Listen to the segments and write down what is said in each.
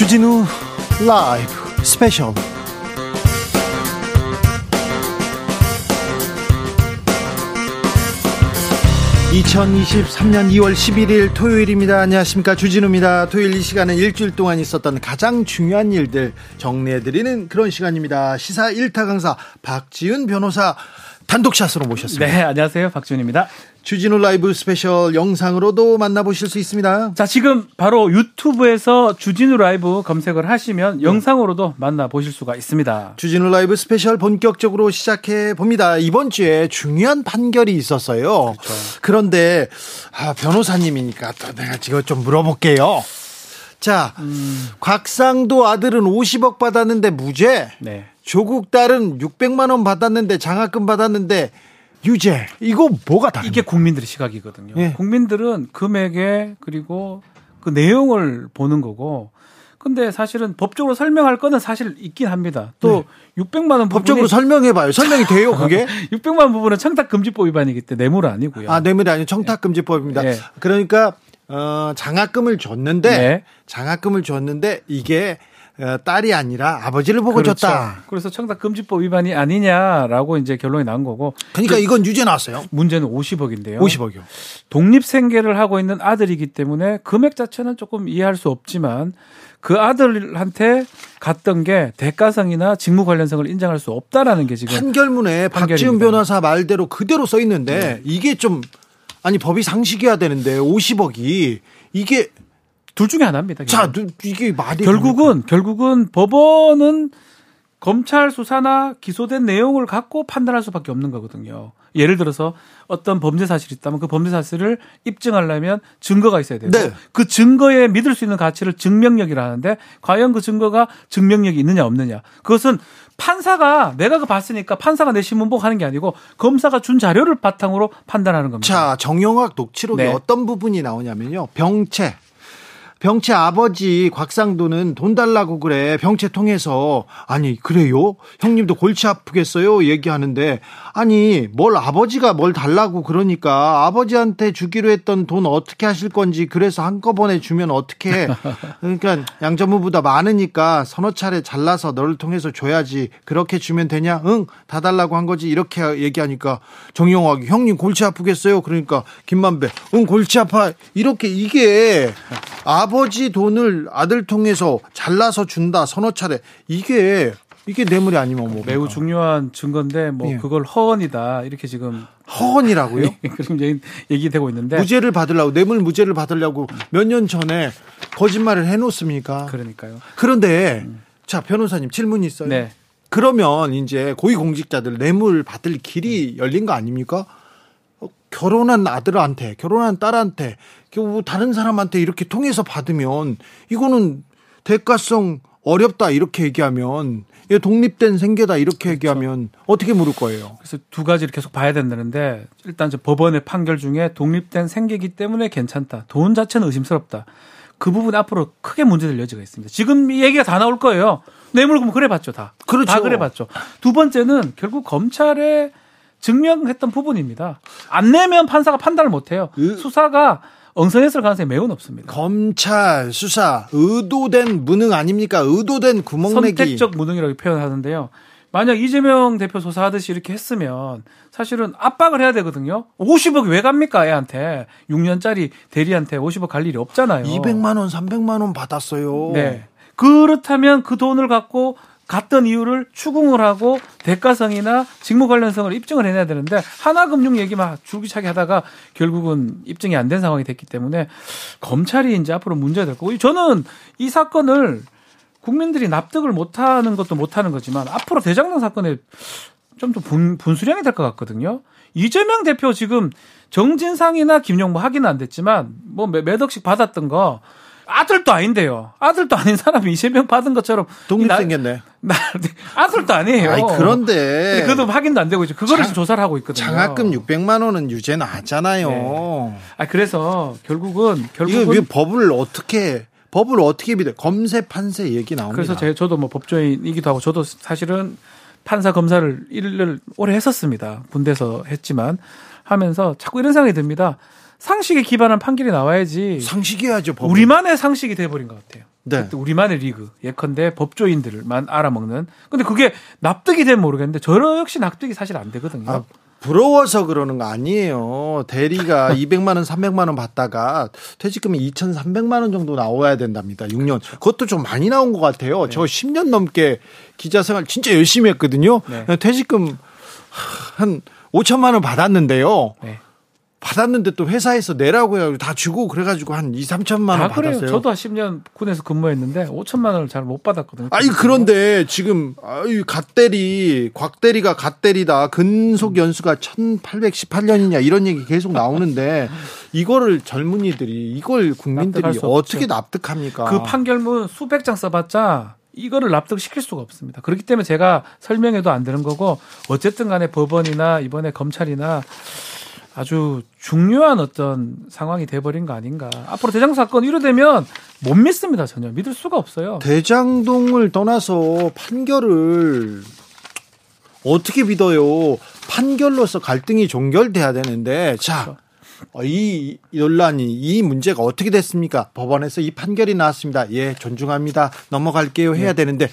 주진우 라이브 스페셜 2023년 2월 11일 토요일입니다. 안녕하십니까. 주진우입니다. 토요일 이 시간은 일주일 동안 있었던 가장 중요한 일들 정리해드리는 그런 시간입니다. 시사 1타 강사 박지훈 변호사 단독샷으로 모셨습니다. 네, 안녕하세요. 박지훈입니다. 주진우 라이브 스페셜 영상으로도 만나보실 수 있습니다. 자, 지금 바로 유튜브에서 주진우 라이브 검색을 하시면 네. 영상으로도 만나보실 수가 있습니다. 주진우 라이브 스페셜 본격적으로 시작해 봅니다. 이번 주에 중요한 판결이 있었어요. 그렇죠. 그런데 아, 변호사님이니까 또 내가 지금 좀 물어볼게요. 자, 음. 곽상도 아들은 50억 받았는데 무죄. 네. 조국 딸은 600만 원 받았는데 장학금 받았는데 유죄. 이거 뭐가 다른 이게 국민들의 시각이거든요. 예. 국민들은 금액에 그리고 그 내용을 보는 거고 근데 사실은 법적으로 설명할 거는 사실 있긴 합니다. 또 네. 600만 원 법적으로 설명해 봐요. 설명이 돼요, 그게? 600만 원 부분은 청탁 금지법 위반이기 때문에 뇌물 아니고요. 아, 뇌물이 아니고 청탁 금지법입니다. 네. 그러니까 어, 장학금을 줬는데 네. 장학금을 줬는데 이게 어, 딸이 아니라 아버지를 보고 그렇죠. 줬다. 그래서 청탁금지법 위반이 아니냐라고 이제 결론이 난 거고. 그러니까 그 이건 유죄 나왔어요. 문제는 50억인데요. 50억이요. 독립생계를 하고 있는 아들이기 때문에 금액 자체는 조금 이해할 수 없지만 그 아들한테 갔던 게 대가성이나 직무 관련성을 인정할 수 없다라는 게 지금 판결문에 박지훈 변호사 말대로 그대로 써 있는데 네. 이게 좀 아니 법이 상식이어야 되는데 50억이 이게 둘 중에 하나입니다. 자, 이게 말이 결국은 결국은 법원은 검찰 수사나 기소된 내용을 갖고 판단할 수밖에 없는 거거든요. 예를 들어서 어떤 범죄 사실이 있다면 그 범죄 사실을 입증하려면 증거가 있어야 되고 네. 그 증거에 믿을 수 있는 가치를 증명력이라 하는데 과연 그 증거가 증명력이 있느냐 없느냐 그것은 판사가 내가 그 봤으니까 판사가 내 신문복 하는 게 아니고 검사가 준 자료를 바탕으로 판단하는 겁니다. 자 정영학 녹취록에 네. 어떤 부분이 나오냐면요 병채 병채 아버지 곽상도는 돈 달라고 그래. 병채 통해서 아니 그래요? 형님도 골치 아프겠어요? 얘기하는데 아니 뭘 아버지가 뭘 달라고 그러니까 아버지한테 주기로 했던 돈 어떻게 하실 건지 그래서 한꺼번에 주면 어떻게 해? 그러니까 양전무보다 많으니까 서너 차례 잘라서 너를 통해서 줘야지 그렇게 주면 되냐? 응 다 달라고 한 거지 이렇게 얘기하니까 정영학이 형님 골치 아프겠어요? 그러니까 김만배 응 골치 아파 이렇게 이게 아 아버지 돈을 아들 통해서 잘라서 준다 서너 차례 이게 이게 뇌물이 아니면 뭐 매우 중요한 증거인데 뭐 예. 그걸 허언이다 이렇게 지금 허언이라고요? 그럼 얘기되고 있는데 무죄를 받으려고 뇌물 무죄를 받으려고 몇 년 전에 거짓말을 해놓습니까? 그러니까요. 그런데 음. 자 변호사님 질문 이 있어요. 네. 그러면 이제 고위공직자들 뇌물 받을 길이 열린 거 아닙니까? 결혼한 아들한테, 결혼한 딸한테, 뭐 다른 사람한테 이렇게 통해서 받으면 이거는 대가성 어렵다 이렇게 얘기하면 독립된 생계다 이렇게 그렇죠. 얘기하면 어떻게 물을 거예요? 그래서 두 가지를 계속 봐야 된다는데 일단 법원의 판결 중에 독립된 생계기 때문에 괜찮다. 돈 자체는 의심스럽다. 그 부분 앞으로 크게 문제될 여지가 있습니다. 지금 이 얘기가 다 나올 거예요. 뇌물금 그래 봤죠, 다. 그렇죠. 다 그래 봤죠. 두 번째는 결국 검찰의 증명했던 부분입니다. 안 내면 판사가 판단을 못 해요. 의... 수사가 엉성했을 가능성이 매우 높습니다. 검찰 수사 의도된 무능 아닙니까? 의도된 구멍내기. 선택적 무능이라고 표현하는데요. 만약 이재명 대표 조사하듯이 이렇게 했으면 사실은 압박을 해야 되거든요. 50억 왜 갑니까, 애한테. 6년짜리 대리한테 50억 갈 일이 없잖아요. 200만 원, 300만 원 받았어요. 네. 그렇다면 그 돈을 갖고 갔던 이유를 추궁을 하고 대가성이나 직무 관련성을 입증을 해내야 되는데 하나금융 얘기 막 줄기차게 하다가 결국은 입증이 안 된 상황이 됐기 때문에 검찰이 이제 앞으로 문제가 될 거고 저는 이 사건을 국민들이 납득을 못하는 것도 못하는 거지만 앞으로 대장동 사건에 좀 더 분수령이 될 것 같거든요. 이재명 대표 지금 정진상이나 김용모 확인은 안 됐지만 뭐 몇 억씩 받았던 거 아들도 아닌데요. 아들도 아닌 사람이 이재명 받은 것처럼 독립 생겼네. 나, 아들도 아니에요. 아니, 그런데 그것도 확인도 안 되고 있죠. 그거를 장, 조사를 하고 있거든요. 장학금 600만 원은 유죄 나왔잖아요. 네. 아 그래서 결국은 결국은 이거 법을 어떻게 법을 어떻게 믿어? 검세 판세 얘기 나옵니다. 그래서 제 저도 뭐 법조인이기도 하고 저도 사실은 판사 검사를 일을 오래 했었습니다. 군대에서 했지만 하면서 자꾸 이런 생각이 듭니다. 상식에 기반한 판결이 나와야지. 상식이야죠. 법은. 우리만의 상식이 돼버린 것 같아요. 네. 우리만의 리그 예컨대 법조인들만 알아먹는. 근데 그게 납득이 되면 모르겠는데 저 역시 납득이 사실 안 되거든요. 아, 부러워서 그러는 거 아니에요. 대리가 200만 원, 300만 원 받다가 퇴직금이 2,300만 원 정도 나와야 된답니다. 6년. 그것도 좀 많이 나온 것 같아요. 네. 저 10년 넘게 기자 생활 진짜 열심히 했거든요. 네. 퇴직금 한 5천만 원 받았는데요. 네. 받았는데 또 회사에서 내라고 해가지고 다 주고 그래가지고 한 2, 3천만 원 받았어요. 저도 한 10년 군에서 근무했는데 5천만 원을 잘 못 받았거든요. 아니 그런데 지금 아유 갓대리 곽대리가 갓대리다 근속 연수가 1818년이냐 이런 얘기 계속 나오는데 이거를 젊은이들이 이걸 국민들이 어떻게 납득합니까? 그 판결문 수백 장 써봤자 이거를 납득시킬 수가 없습니다. 그렇기 때문에 제가 설명해도 안 되는 거고 어쨌든 간에 법원이나 이번에 검찰이나 아주 중요한 어떤 상황이 돼버린 거 아닌가. 앞으로 대장 사건 이러되면 못 믿습니다 전혀 믿을 수가 없어요. 대장동을 떠나서 판결을 어떻게 믿어요? 판결로서 갈등이 종결돼야 되는데 자. 그렇죠. 이 논란이 이 문제가 어떻게 됐습니까? 법원에서 이 판결이 나왔습니다. 예, 존중합니다. 넘어갈게요 해야 네. 되는데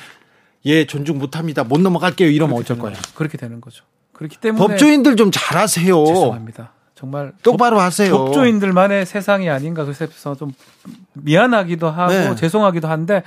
예, 존중 못 합니다. 못 넘어갈게요. 이러면 어쩔 거예요? 그렇게 되는 거죠. 그렇기 때문에 법조인들 좀 잘하세요. 죄송합니다. 정말 똑바로 하세요. 법조인들만의 세상이 아닌가 그래서 좀 미안하기도 하고 네. 죄송하기도 한데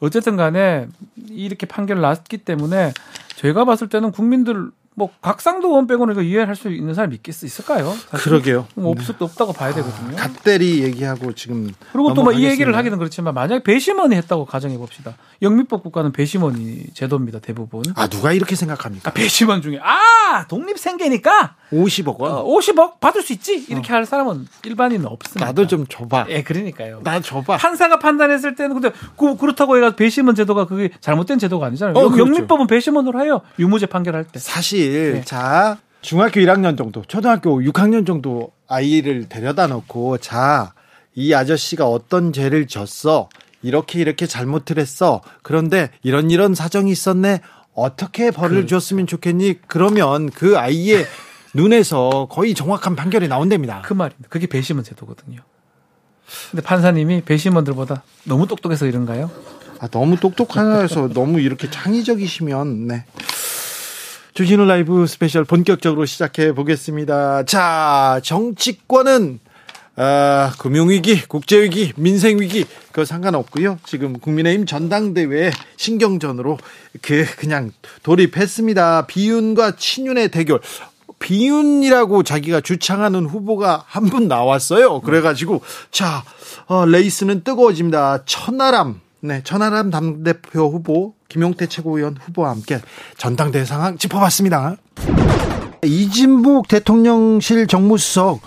어쨌든 간에 이렇게 판결을 났기 때문에 저희가 봤을 때는 국민들 뭐 각상도 의원 빼고는 이거 이해할 수 있는 사람 믿겠 있을까요? 그러게요. 뭐 없, 없다고 봐야 되거든요. 갓대리 얘기하고 지금 그리고 또 뭐 이 얘기를 하기는 그렇지만 만약에 배심원이 했다고 가정해 봅시다. 영미법 국가는 배심원이 제도입니다 대부분. 아 누가 이렇게 생각합니까? 아, 배심원 중에 아 독립 생계니까 50억 원, 어, 50억 받을 수 있지 이렇게 어. 할 사람은 일반인은 없습니다. 나도 좀 줘봐. 예, 그러니까요. 나 줘봐. 판사가 판단했을 때는 근데 그, 그렇다고 해가 배심원 제도가 그게 잘못된 제도가 아니잖아요. 어, 그렇죠. 영미법은 배심원으로 해요. 유무죄 판결할 때. 사실 네. 자 중학교 1학년 정도, 초등학교 6학년 정도 아이를 데려다 놓고 자 이 아저씨가 어떤 죄를 졌어. 이렇게 이렇게 잘못을 했어. 그런데 이런 이런 사정이 있었네. 어떻게 벌을 그... 줬으면 좋겠니? 그러면 그 아이의 눈에서 거의 정확한 판결이 나온답니다. 그 말입니다. 그게 배심원 제도거든요. 근데 판사님이 배심원들보다 너무 똑똑해서 이런가요? 아, 너무 똑똑해서 너무 이렇게 창의적이시면, 네. 주진우 라이브 스페셜 본격적으로 시작해 보겠습니다. 자, 정치권은 아, 금융위기, 국제위기, 민생위기, 그거 상관없고요. 지금 국민의힘 전당대회 신경전으로 그, 그냥 돌입했습니다. 비윤과 친윤의 대결. 비윤이라고 자기가 주창하는 후보가 한 분 나왔어요. 그래가지고, 자, 어, 레이스는 뜨거워집니다. 천하람, 네, 천하람 당대표 후보, 김용태 최고위원 후보와 함께 전당대회 상황 짚어봤습니다. 이진복 대통령실 정무수석,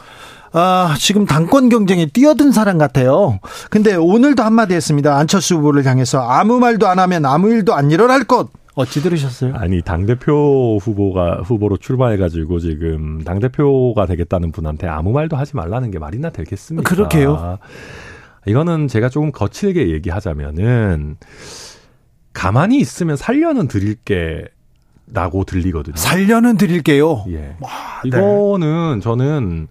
아, 지금 당권 경쟁에 뛰어든 사람 같아요. 근데 오늘도 한마디 했습니다. 안철수 후보를 향해서 아무 말도 안 하면 아무 일도 안 일어날 것. 어찌 들으셨어요? 아니 당 대표 후보가 후보로 출마해가지고 지금 당 대표가 되겠다는 분한테 아무 말도 하지 말라는 게 말이나 되겠습니까? 그렇게요. 이거는 제가 조금 거칠게 얘기하자면은 가만히 있으면 살려는 드릴게 라고 들리거든요. 살려는 드릴게요. 예. 와, 네. 이거는 저는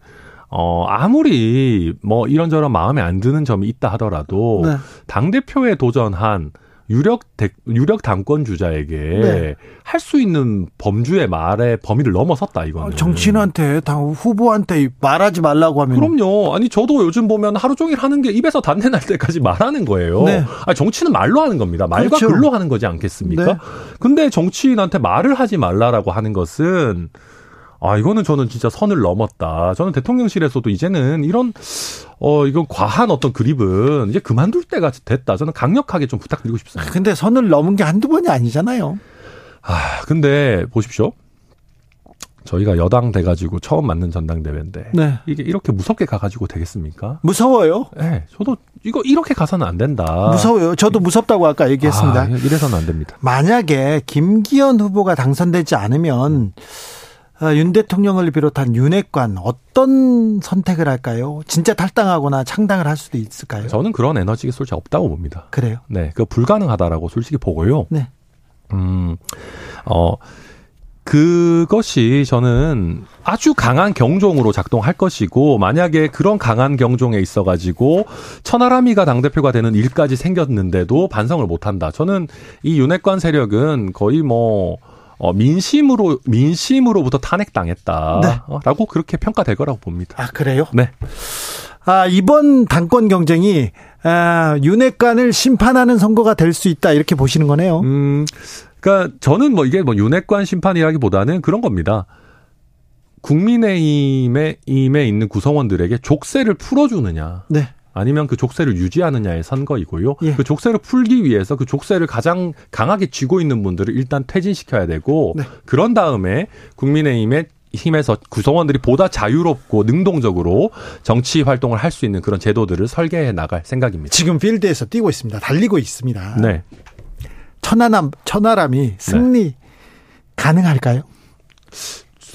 어 아무리 뭐 이런저런 마음에 안 드는 점이 있다 하더라도 네. 당 대표에 도전한 유력 대, 유력 당권 주자에게 네. 할수 있는 범주의 말의 범위를 넘어섰다 이거는. 아, 정치인한테 당 후보한테 말하지 말라고 하면 그럼요. 아니 저도 요즘 보면 하루 종일 하는 게 입에서 단내 날 때까지 말하는 거예요. 네. 아니, 정치는 말로 하는 겁니다. 말과 그렇죠. 글로 하는 거지 않겠습니까? 네. 근데 정치인한테 말을 하지 말라라고 하는 것은 아, 이거는 저는 진짜 선을 넘었다. 저는 대통령실에서도 이제는 이런, 어, 이건 과한 어떤 그립은 이제 그만둘 때가 됐다. 저는 강력하게 좀 부탁드리고 싶습니다. 근데 선을 넘은 게 한두 번이 아니잖아요. 아, 근데 보십시오. 저희가 여당 돼가지고 처음 맞는 전당대회인데 네. 이게 이렇게 무섭게 가가지고 되겠습니까? 무서워요. 네, 저도 이거 이렇게 가서는 안 된다. 무서워요. 저도 무섭다고 아까 얘기했습니다. 아, 이래서는 안 됩니다. 만약에 김기현 후보가 당선되지 않으면 아, 윤 대통령을 비롯한 윤핵관 어떤 선택을 할까요? 진짜 탈당하거나 창당을 할 수도 있을까요? 저는 그런 에너지가 솔직히 없다고 봅니다. 그래요? 네, 그 불가능하다라고 솔직히 보고요. 네. 음, 어, 그것이 저는 아주 강한 경종으로 작동할 것이고 만약에 그런 강한 경종에 있어 가지고 천하람이가 당 대표가 되는 일까지 생겼는데도 반성을 못 한다. 저는 이 윤핵관 세력은 거의 뭐 어, 민심으로 민심으로부터 탄핵당했다라고 네. 그렇게 평가될 거라고 봅니다. 아 그래요? 네. 아 이번 당권 경쟁이 아, 윤핵관을 심판하는 선거가 될 수 있다 이렇게 보시는 거네요. 음, 그러니까 저는 뭐 이게 뭐 윤핵관 심판이라기보다는 그런 겁니다. 국민의힘에 임에 있는 구성원들에게 족쇄를 풀어주느냐. 네. 아니면 그 족쇄를 유지하느냐의 선거이고요. 예. 그 족쇄를 풀기 위해서 그 족쇄를 가장 강하게 쥐고 있는 분들을 일단 퇴진시켜야 되고 네. 그런 다음에 국민의힘의 힘에서 구성원들이 보다 자유롭고 능동적으로 정치 활동을 할 수 있는 그런 제도들을 설계해 나갈 생각입니다. 지금 필드에서 뛰고 있습니다. 달리고 있습니다. 네. 천하람 천하람이 승리 네. 가능할까요?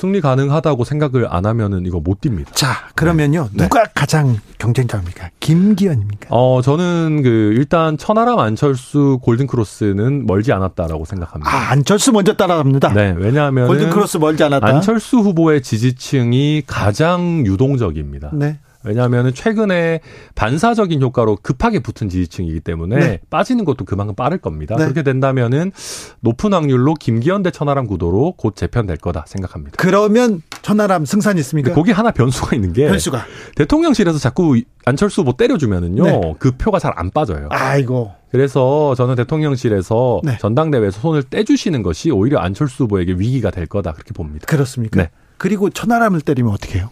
승리 가능하다고 생각을 안 하면은 이거 못 뜁니다. 자, 그러면요. 네. 누가 네. 가장 경쟁자입니까? 김기현입니까? 어, 저는 그 일단 천하람 안철수 골든 크로스는 멀지 않았다라고 생각합니다. 아, 안철수 먼저 따라갑니다. 네, 왜냐하면 골든 크로스 멀지 않았다. 안철수 후보의 지지층이 가장 유동적입니다. 네. 왜냐하면 최근에 반사적인 효과로 급하게 붙은 지지층이기 때문에 네. 빠지는 것도 그만큼 빠를 겁니다. 네. 그렇게 된다면은 높은 확률로 김기현 대 천하람 구도로 곧 재편될 거다 생각합니다. 그러면 천하람 승산 있습니까? 거기 하나 변수가 있는 게 변수가 대통령실에서 자꾸 안철수 후보 때려주면은요 네. 그 표가 잘 안 빠져요. 아이고. 그래서 저는 대통령실에서 네. 전당대회에서 손을 떼주시는 것이 오히려 안철수 후보에게 위기가 될 거다 그렇게 봅니다. 그렇습니까? 네. 그리고 천하람을 때리면 어떻게 해요?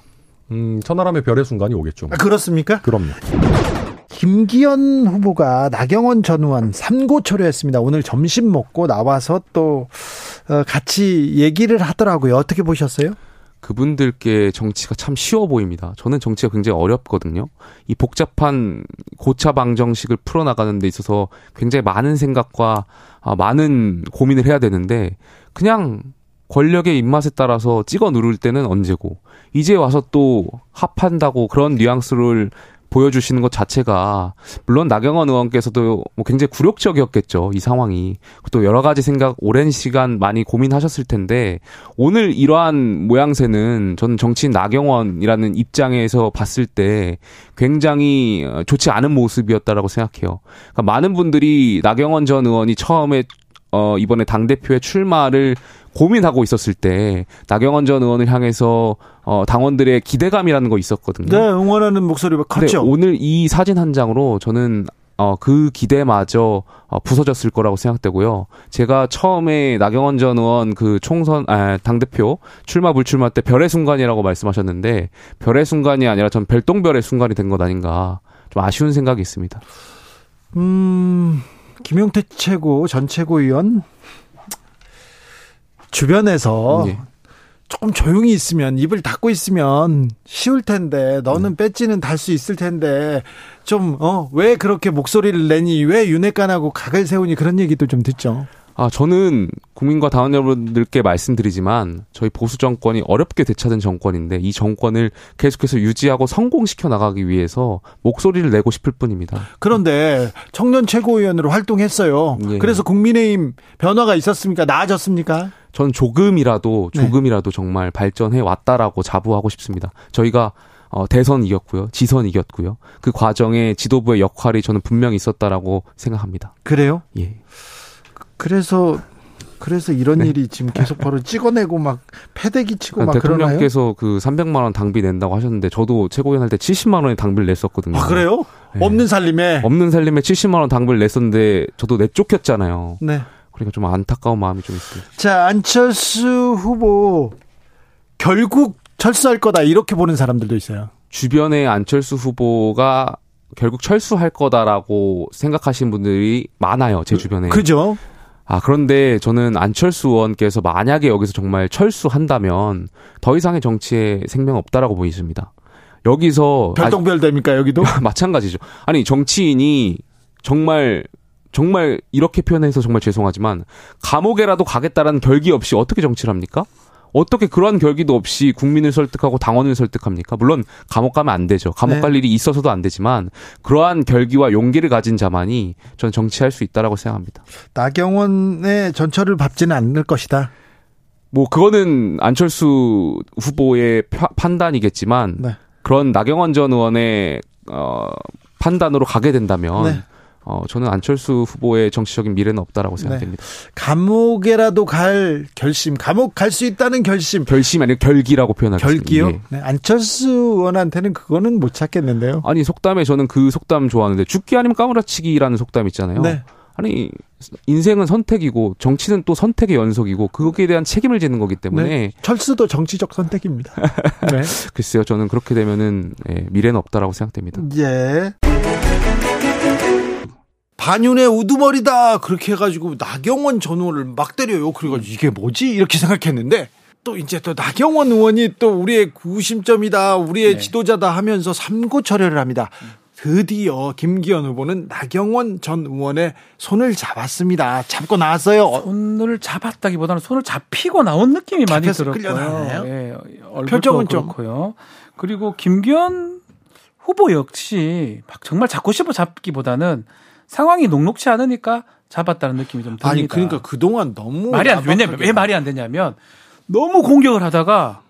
음, 천하람의 별의 순간이 오겠죠. 뭐. 아, 그렇습니까? 그럼요. 김기현 후보가 나경원 전 의원 삼고 초려했습니다. 오늘 점심 먹고 나와서 또 어, 같이 얘기를 하더라고요. 어떻게 보셨어요? 그분들께 정치가 참 쉬워 보입니다. 저는 정치가 굉장히 어렵거든요. 이 복잡한 고차 방정식을 풀어나가는 데 있어서 굉장히 많은 생각과 아, 많은 고민을 해야 되는데 그냥 권력의 입맛에 따라서 찍어 누를 때는 언제고 이제 와서 또 합한다고 그런 뉘앙스를 보여주시는 것 자체가 물론 나경원 의원께서도 뭐 굉장히 굴욕적이었겠죠 이 상황이 또 여러 가지 생각 오랜 시간 많이 고민하셨을 텐데 오늘 이러한 모양새는 저는 정치인 나경원이라는 입장에서 봤을 때 굉장히 좋지 않은 모습이었다라고 생각해요. 그러니까 많은 분들이 나경원 전 의원이 처음에 어 이번에 당 대표의 출마를 고민하고 있었을 때 나경원 전 의원을 향해서 어 당원들의 기대감이라는 거 있었거든요. 네, 응원하는 목소리가 컸죠. 오늘 이 사진 한 장으로 저는 어, 그 기대마저 어, 부서졌을 거라고 생각되고요. 제가 처음에 나경원 전 의원 그 총선, 아, 당대표 출마 불출마 때 별의 순간이라고 말씀하셨는데 별의 순간이 아니라 전 별똥별의 순간이 된 것 아닌가 좀 아쉬운 생각이 있습니다. 음, 김용태 최고, 전 최고위원 주변에서 네. 조금 조용히 있으면 입을 닫고 있으면 쉬울 텐데 너는 음. 배지는 달 수 있을 텐데 좀 어 왜 그렇게 목소리를 내니 왜 윤핵관하고 각을 세우니 그런 얘기도 좀 듣죠. 아, 저는 국민과 당원 여러분들께 말씀드리지만 저희 보수 정권이 어렵게 되찾은 정권인데 이 정권을 계속해서 유지하고 성공시켜 나가기 위해서 목소리를 내고 싶을 뿐입니다. 그런데 청년 최고위원으로 활동했어요. 예. 그래서 국민의힘 변화가 있었습니까? 나아졌습니까? 전 조금이라도 네. 조금이라도 네. 정말 발전해 왔다라고 자부하고 싶습니다. 저희가 어, 대선 이겼고요. 지선 이겼고요. 그 과정에 지도부의 역할이 저는 분명히 있었다라고 생각합니다. 그래요? 예. 그래서 그래서 이런 네. 일이 지금 계속 바로 찍어내고 막 패대기 치고 막 대통령께서 그 300만 원 당비 낸다고 하셨는데 저도 최고위원 할 때 70만 원의 당비를 냈었거든요. 아 그래요? 네. 없는 살림에 없는 살림에 70만 원 당비를 냈었는데 저도 내쫓겼잖아요. 네. 그러니까 좀 안타까운 마음이 좀 있습니다. 자 안철수 후보 결국 철수할 거다 이렇게 보는 사람들도 있어요. 주변에 안철수 후보가 결국 철수할 거다라고 생각하시는 분들이 많아요 제 주변에. 그죠? 아, 그런데 저는 안철수 의원께서 만약에 여기서 정말 철수한다면 더 이상의 정치에 생명 없다라고 보이십니다. 여기서 별똥별 됩니까 여기도? 마찬가지죠. 아니 정치인이 정말 정말 이렇게 표현해서 정말 죄송하지만 감옥에라도 가겠다라는 결기 없이 어떻게 정치를 합니까? 어떻게 그러한 결기도 없이 국민을 설득하고 당원을 설득합니까? 물론 감옥 가면 안 되죠. 감옥 네. 갈 일이 있어서도 안 되지만 그러한 결기와 용기를 가진 자만이 전 정치할 수 있다라고 생각합니다. 나경원의 전철을 밟지는 않을 것이다. 뭐 그거는 안철수 후보의 파, 판단이겠지만 네. 그런 나경원 전 의원의 어 판단으로 가게 된다면 네. 어, 저는 안철수 후보의 정치적인 미래는 없다라고 네. 생각됩니다. 네. 감옥에라도 갈 결심, 감옥 갈 수 있다는 결심. 결심 아니고 결기라고 표현하겠습니다. 결기요? 예. 네. 안철수 의원한테는 그거는 못 찾겠는데요. 아니 속담에 저는 그 속담 좋아하는데 죽기 아니면 까무라치기라는 속담 있잖아요. 네. 아니 인생은 선택이고 정치는 또 선택의 연속이고 그거에 대한 책임을 지는 거기 때문에 네. 철수도 정치적 선택입니다. 네. 글쎄요, 저는 그렇게 되면은 예, 미래는 없다라고 생각됩니다. 예. 반윤의 우두머리다 그렇게 해가지고 나경원 전 의원을 막 때려요. 그래가지고 이게 뭐지 이렇게 생각했는데 또 이제 또 나경원 의원이 또 우리의 구심점이다, 우리의 네. 지도자다 하면서 삼고 철회를 합니다. 드디어 김기현 후보는 나경원 전 의원의 손을 잡았습니다. 잡고 나왔어요. 손을 잡았다기보다는 손을 잡히고 나온 느낌이 많이 들었고요. 네, 표정은 그렇고요. 그리고 김기현 후보 역시 정말 잡고 싶어 잡기보다는 상황이 녹록치 않으니까 잡았다는 느낌이 좀 듭니다. 아니 그러니까 그동안 너무 말이 안 왜냐면 왜 말이 안 되냐면 너무 공격을 하다가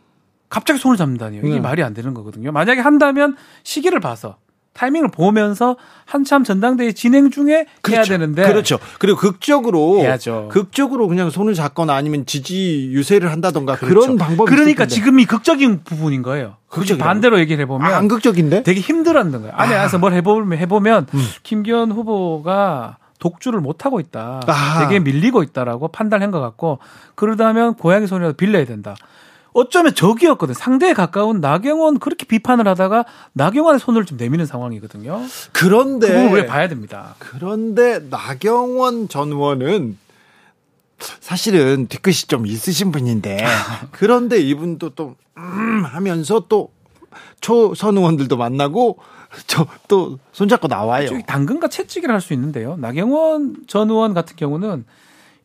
갑자기 손을 잡는다니요. 이게 네. 말이 안 되는 거거든요. 만약에 한다면 시기를 봐서 타이밍을 보면서 한참 전당대회 진행 중에 그렇죠. 해야 되는데 그렇죠. 그리고 극적으로 해야죠. 극적으로 그냥 손을 잡거나 아니면 지지 유세를 한다던가 그렇죠. 그런 방법이 그러니까 지금 이 극적인 부분인 거예요. 그렇죠. 반대로 얘기를 해보면 아, 안 극적인데 되게 힘들었는 거예요. 안에 아. 와서 뭘 해보면 해보면 음. 김기현 후보가 독주를 못 하고 있다. 아. 되게 밀리고 있다라고 판단한 것 같고 그러다면 고양이 손이라도 빌려야 된다. 어쩌면 적이었거든. 상대에 가까운 나경원 그렇게 비판을 하다가 나경원의 손을 좀 내미는 상황이거든요. 그런데 그걸 왜 봐야 됩니다. 그런데 나경원 전 의원은 사실은 뒤끝이 좀 있으신 분인데 그런데 이분도 또 음, 하면서 또 초선 의원들도 만나고 저 또 손잡고 나와요. 당근과 채찍이를 할수 있는데요. 나경원 전 의원 같은 경우는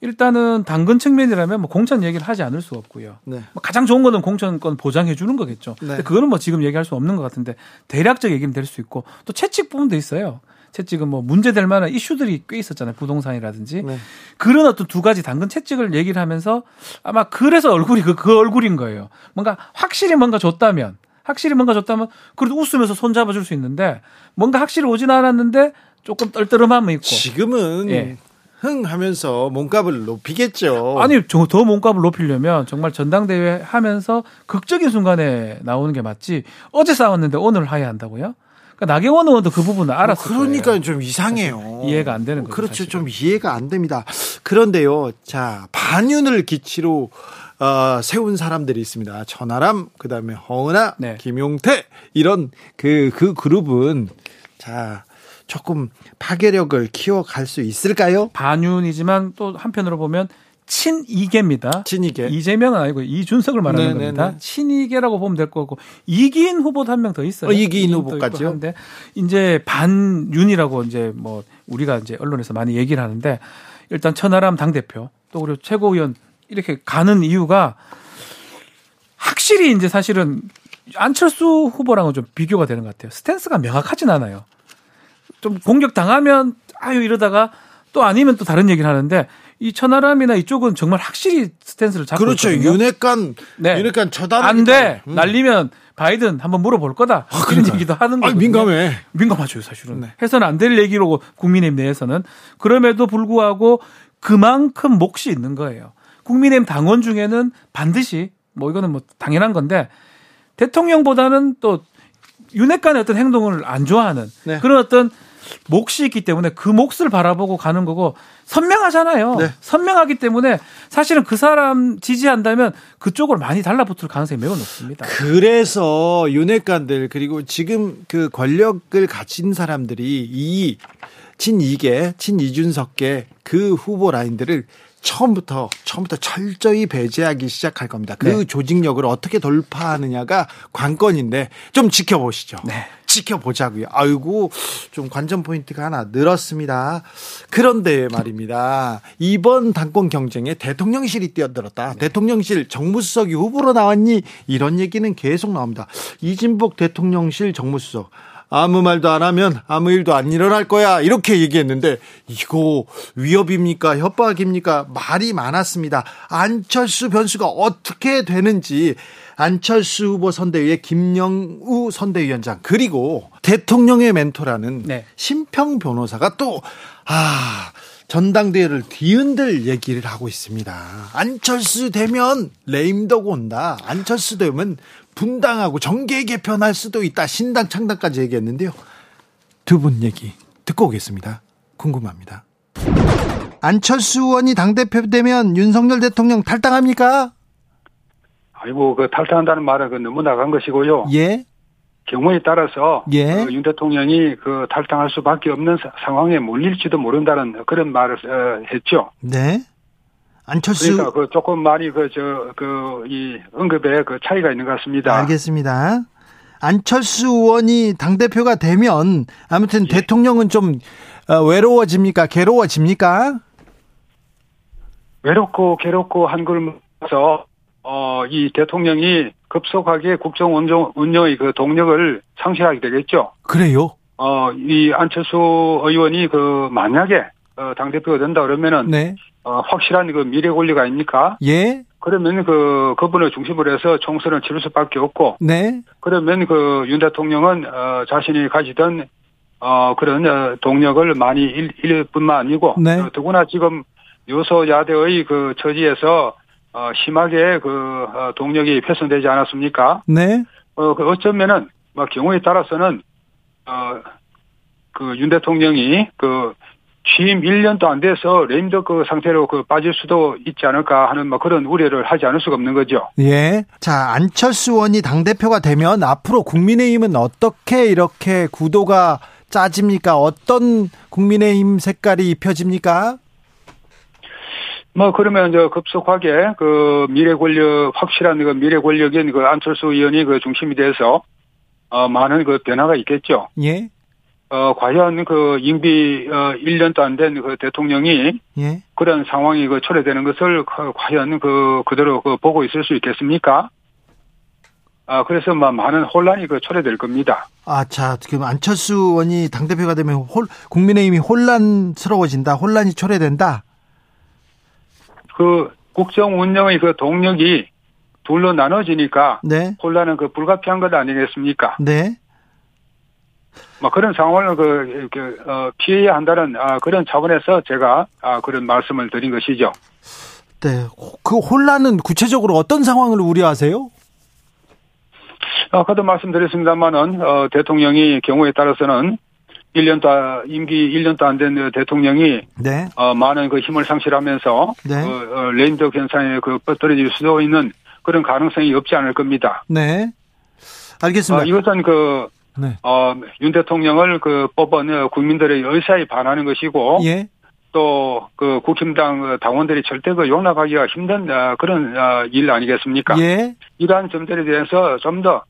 일단은 당근 측면이라면 뭐 공천 얘기를 하지 않을 수 없고요. 네. 뭐 가장 좋은 거는 공천권 보장해 주는 거겠죠. 네. 그거는 뭐 지금 얘기할 수 없는 것 같은데 대략적 얘기는 될 수 있고 또 채찍 부분도 있어요. 채찍은 뭐 문제될 만한 이슈들이 꽤 있었잖아요. 부동산이라든지. 네. 그런 어떤 두 가지 당근 채찍을 얘기를 하면서 아마 그래서 얼굴이 그, 그 얼굴인 거예요. 뭔가 확실히 뭔가 줬다면 확실히 뭔가 줬다면 그래도 웃으면서 손 잡아줄 수 있는데 뭔가 확실히 오진 않았는데 조금 떨떠름함이 있고. 지금은 예. 흥 하면서 몸값을 높이겠죠. 아니, 더 몸값을 높이려면 정말 전당대회 하면서 극적인 순간에 나오는 게 맞지. 어제 싸웠는데 오늘 하야 한다고요? 그러니까 나경원 의원도 그 부분을 알았어요. 그러니까 좀 이상해요. 이해가 안 되는 거죠. 그렇죠. 사실은. 좀 이해가 안 됩니다. 그런데요. 자, 반윤을 기치로 어, 세운 사람들이 있습니다. 천하람, 그 다음에 허은아, 네. 김용태, 이런 그, 그 그룹은, 자, 조금 파괴력을 키워갈 수 있을까요? 반윤이지만 또 한편으로 보면 친이계입니다. 친이계. 이재명은 아니고 이준석을 말하는 네네네. 겁니다. 네, 네. 친이계라고 보면 될 거고 이기인 후보도 한 명 더 있어요. 어, 이기인 후보까지요. 한데 이제 반윤이라고 이제 뭐 우리가 이제 언론에서 많이 얘기를 하는데 일단 천하람 당 대표 또 그리고 최고위원 이렇게 가는 이유가 확실히 이제 사실은 안철수 후보랑은 좀 비교가 되는 것 같아요. 스탠스가 명확하진 않아요. 좀 공격 당하면 아유 이러다가 또 아니면 또 다른 얘기를 하는데 이 천하람이나 이쪽은 정말 확실히 스탠스를 잡고 그렇죠. 있거든요. 윤핵관 네. 윤핵관 처단 안 돼. 음. 날리면 바이든 한번 물어볼 거다. 아, 이런 얘기도 하는 거예요. 민감해. 민감하죠, 사실은. 네. 해서는 안 될 얘기로 국민의힘 내에서는 그럼에도 불구하고 그만큼 몫이 있는 거예요. 국민의힘 당원 중에는 반드시 뭐 이거는 뭐 당연한 건데 대통령보다는 또 윤핵관의 어떤 행동을 안 좋아하는 네. 그런 어떤 몫이 있기 때문에 그 몫을 바라보고 가는 거고 선명하잖아요. 네. 선명하기 때문에 사실은 그 사람 지지한다면 그쪽으로 많이 달라붙을 가능성이 매우 높습니다. 그래서 윤핵관들 그리고 지금 그 권력을 가진 사람들이 이 친이계, 친이준석계 그 후보 라인들을 처음부터 처음부터 철저히 배제하기 시작할 겁니다. 그 네. 조직력을 어떻게 돌파하느냐가 관건인데 좀 지켜보시죠. 네. 지켜보자고요. 아이고 좀 관전 포인트가 하나 늘었습니다. 그런데 말입니다. 이번 당권 경쟁에 대통령실이 뛰어들었다. 네. 대통령실 정무수석이 후보로 나왔니? 이런 얘기는 계속 나옵니다. 이진복 대통령실 정무수석 아무 말도 안 하면 아무 일도 안 일어날 거야. 이렇게 얘기했는데 이거 위협입니까? 협박입니까? 말이 많았습니다. 안철수 변수가 어떻게 되는지 안철수 후보 선대위의 김영우 선대위원장 그리고 대통령의 멘토라는 네. 심평 변호사가 또 아, 전당대회를 뒤흔들 얘기를 하고 있습니다. 안철수 되면 레임덕 온다. 안철수 되면 분당하고 정계 개편할 수도 있다. 신당 창당까지 얘기했는데요. 두 분 얘기 듣고 오겠습니다. 궁금합니다. 안철수 의원이 당대표 되면 윤석열 대통령 탈당합니까? 아이고, 그 탈당한다는 말은 그 너무 나간 것이고요. 예. 경우에 따라서 예. 그 윤 대통령이 그 탈당할 수밖에 없는 사, 상황에 몰릴지도 모른다는 그런 말을 어, 했죠. 네. 안철수 그러니까 그 조금 많이 그 저 그 이 언급에 그 차이가 있는 것 같습니다. 알겠습니다. 안철수 의원이 당 대표가 되면 아무튼 예. 대통령은 좀 어, 외로워집니까? 괴로워집니까? 외롭고 괴롭고 한걸 모아서 어, 이 대통령이 급속하게 국정 운영, 운영의 그 동력을 상실하게 되겠죠. 그래요? 어, 이 안철수 의원이 그 만약에 어, 당대표가 된다 그러면은 네. 어, 확실한 그 미래 권리가 아닙니까? 예. 그러면 그 그분을 중심으로 해서 총선을 치를 수밖에 없고. 네. 그러면 그 윤 대통령은 어, 자신이 가지던 어, 그런 어, 동력을 많이 잃을 뿐만 아니고. 네. 어, 더구나 지금 요소야대의 그 처지에서 어, 심하게 그 어, 동력이 훼손되지 않았습니까? 네. 어, 그 어쩌면은 뭐 경우에 따라서는 어, 그 윤 대통령이 그 취임 1년도 안 돼서 레임더 그 상태로 그 빠질 수도 있지 않을까 하는 뭐 그런 우려를 하지 않을 수가 없는 거죠. 예. 자, 안철수 의원이 당대표가 되면 앞으로 국민의힘은 어떻게 이렇게 구도가 짜집니까? 어떤 국민의힘 색깔이 입혀집니까? 뭐 그러면 저 급속하게 그 미래 권력 확실한 그 미래 권력인 그 안철수 의원이 그 중심이 돼서 어 많은 그 변화가 있겠죠. 예. 어 과연 그 임기 어 1년도 안 된 그 대통령이 예. 그런 상황이 그 초래되는 것을 과연 그 그대로 그 보고 있을 수 있겠습니까? 아 그래서 뭐 많은 혼란이 그 초래될 겁니다. 아, 자, 지금 안철수 의원이 당 대표가 되면 홀, 국민의힘이 혼란스러워진다, 혼란이 초래된다. 그 국정 운영의 그 동력이 둘로 나눠지니까 네. 혼란은 그 불가피한 것 아니겠습니까? 네. 뭐 그런 상황을 그, 그 어, 피해야 한다는 아, 그런 차원에서 제가 아, 그런 말씀을 드린 것이죠. 네. 그 혼란은 구체적으로 어떤 상황을 우려하세요? 아까도 말씀드렸습니다만은 어, 대통령이 경우에 따라서는 1년도 임기 1년도 안 된 대통령이 네. 어, 많은 그 힘을 상실하면서 네. 어, 어, 레임덕 현상에 그 빠질 수도 있는 그런 가능성이 없지 않을 겁니다. 네. 알겠습니다. 어, 이것은 그 네. 어, 윤 대통령을 그 뽑은 국민들의 의사에 반하는 것이고 예. 또그 국힘당 당원들이 절대 그 용납하기가 힘든 어, 그런 어, 일 아니겠습니까? 예. 이러한 점들에 대해서 좀더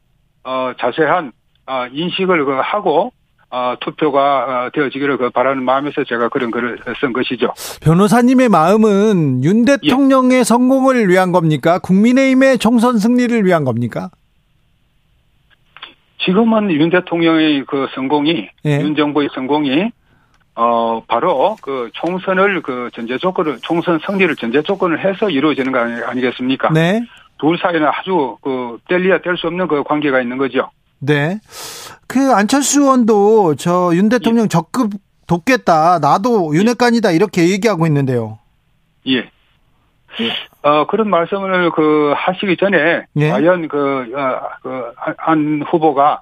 어, 자세한 어, 인식을 그 하고 어, 투표가 어, 되어지기를 그 바라는 마음에서 제가 그런 글을 쓴 것이죠. 변호사님의 마음은 윤 대통령의 예. 성공을 위한 겁니까? 국민의힘의 총선 승리를 위한 겁니까? 지금은 윤 대통령의 그 성공이 예. 윤 정부의 성공이 어 바로 그 총선을 그 전제 조건을 총선 승리를 전제 조건을 해서 이루어지는 거 아니, 겠습니까 네. 둘 사이는 아주 그 뗄리야 뗄 수 없는 그 관계가 있는 거죠. 네. 그 안철수 의원도 저 윤 대통령 예. 적극 돕겠다. 나도 윤핵관이다 이렇게 얘기하고 있는데요. 예. 어, 그런 말씀을 그 하시기 전에 예. 과연 그, 어, 그, 한 후보가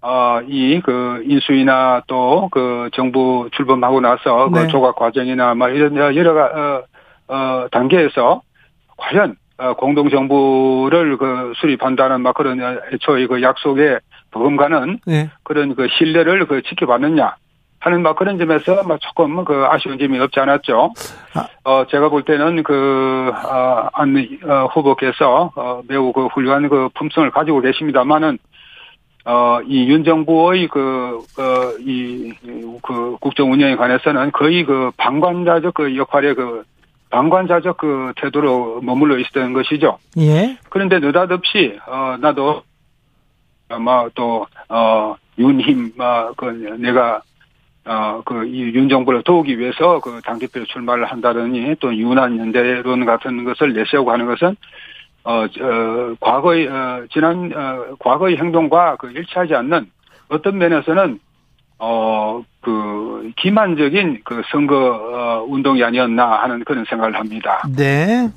어, 이, 그, 인수위나 또, 그, 정부 출범하고 나서, 그 네. 조각 과정이나, 막, 이런, 여러, 가, 어, 어, 단계에서, 과연, 어, 공동 정부를 그 수립한다는 막 그런 애초의 그 약속에 버금가는 네. 그런 그 신뢰를 그 지켜봤느냐. 하는 막 그런 점에서 막 조금 그 아쉬운 점이 없지 않았죠. 어 제가 볼 때는 그안 어, 후보께서 어 매우 그 훌륭한 그 품성을 가지고 계십니다만은 어이 윤 정부의 그어이그 국정 운영에 관해서는 거의 그 방관자적 그 역할의 그 방관자적 그 태도로 머물러 있었던 것이죠. 예. 그런데 느닷없이 어 나도 아마 또, 어, 윤힘, 아, 그, 내가, 어, 그, 이 윤정부를 도우기 위해서 그 당대표 출마를 한다더니 또 유난 연대론 같은 것을 내세우고 하는 것은 어, 어, 과거의, 어, 지난, 어, 과거의 행동과 그 일치하지 않는 어떤 면에서는 어, 그, 기만적인 그 선거, 어, 운동이 아니었나 하는 그런 생각을 합니다. 네.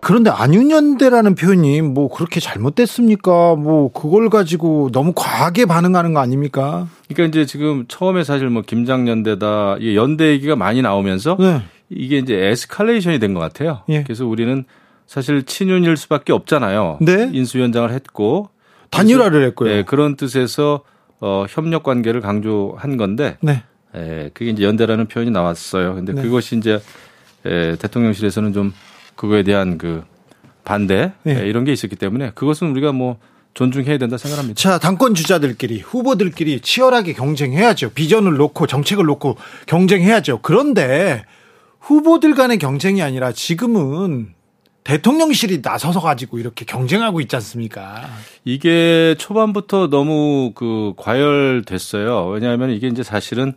그런데 안윤연대라는 표현이 뭐 그렇게 잘못됐습니까? 뭐 그걸 가지고 너무 과하게 반응하는 거 아닙니까? 그러니까 이제 지금 처음에 사실 뭐 김장연대다 이 연대 얘기가 많이 나오면서 네. 이게 이제 에스컬레이션이 된 것 같아요. 예. 그래서 우리는 사실 친윤일 수밖에 없잖아요. 네. 인수위원장을 했고 단일화를 했고요. 네, 그런 뜻에서 어, 협력 관계를 강조한 건데 네. 에, 그게 이제 연대라는 표현이 나왔어요. 근데 네. 그것이 이제 에, 대통령실에서는 좀 그거에 대한 그 반대 네. 에, 이런 게 있었기 때문에 그것은 우리가 뭐 존중해야 된다 생각합니다. 자, 당권 주자들끼리 후보들끼리 치열하게 경쟁해야죠. 비전을 놓고 정책을 놓고 경쟁해야죠. 그런데 후보들 간의 경쟁이 아니라 지금은 대통령실이 나서서 가지고 이렇게 경쟁하고 있지 않습니까? 이게 초반부터 너무 그 과열됐어요. 왜냐하면 이게 이제 사실은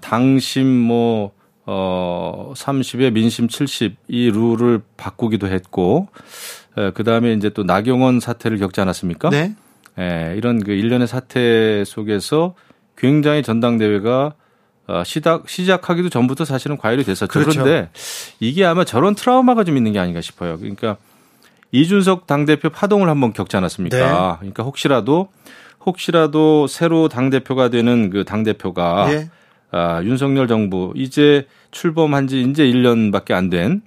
당심 뭐, 어, 30에 민심 70 이 룰을 바꾸기도 했고, 그 다음에 이제 또 나경원 사태를 겪지 않았습니까? 네. 예, 이런 그 일련의 사태 속에서 굉장히 전당대회가 어, 시작, 시작하기도 전부터 사실은 과열이 됐었죠. 그렇죠. 그런데 이게 아마 저런 트라우마가 좀 있는 게 아닌가 싶어요. 그러니까 이준석 당대표 파동을 한번 겪지 않았습니까? 네. 그러니까 혹시라도 혹시라도 새로 당대표가 되는 그 당대표가 네. 아, 윤석열 정부 이제 출범한 지 이제 1년밖에 안 된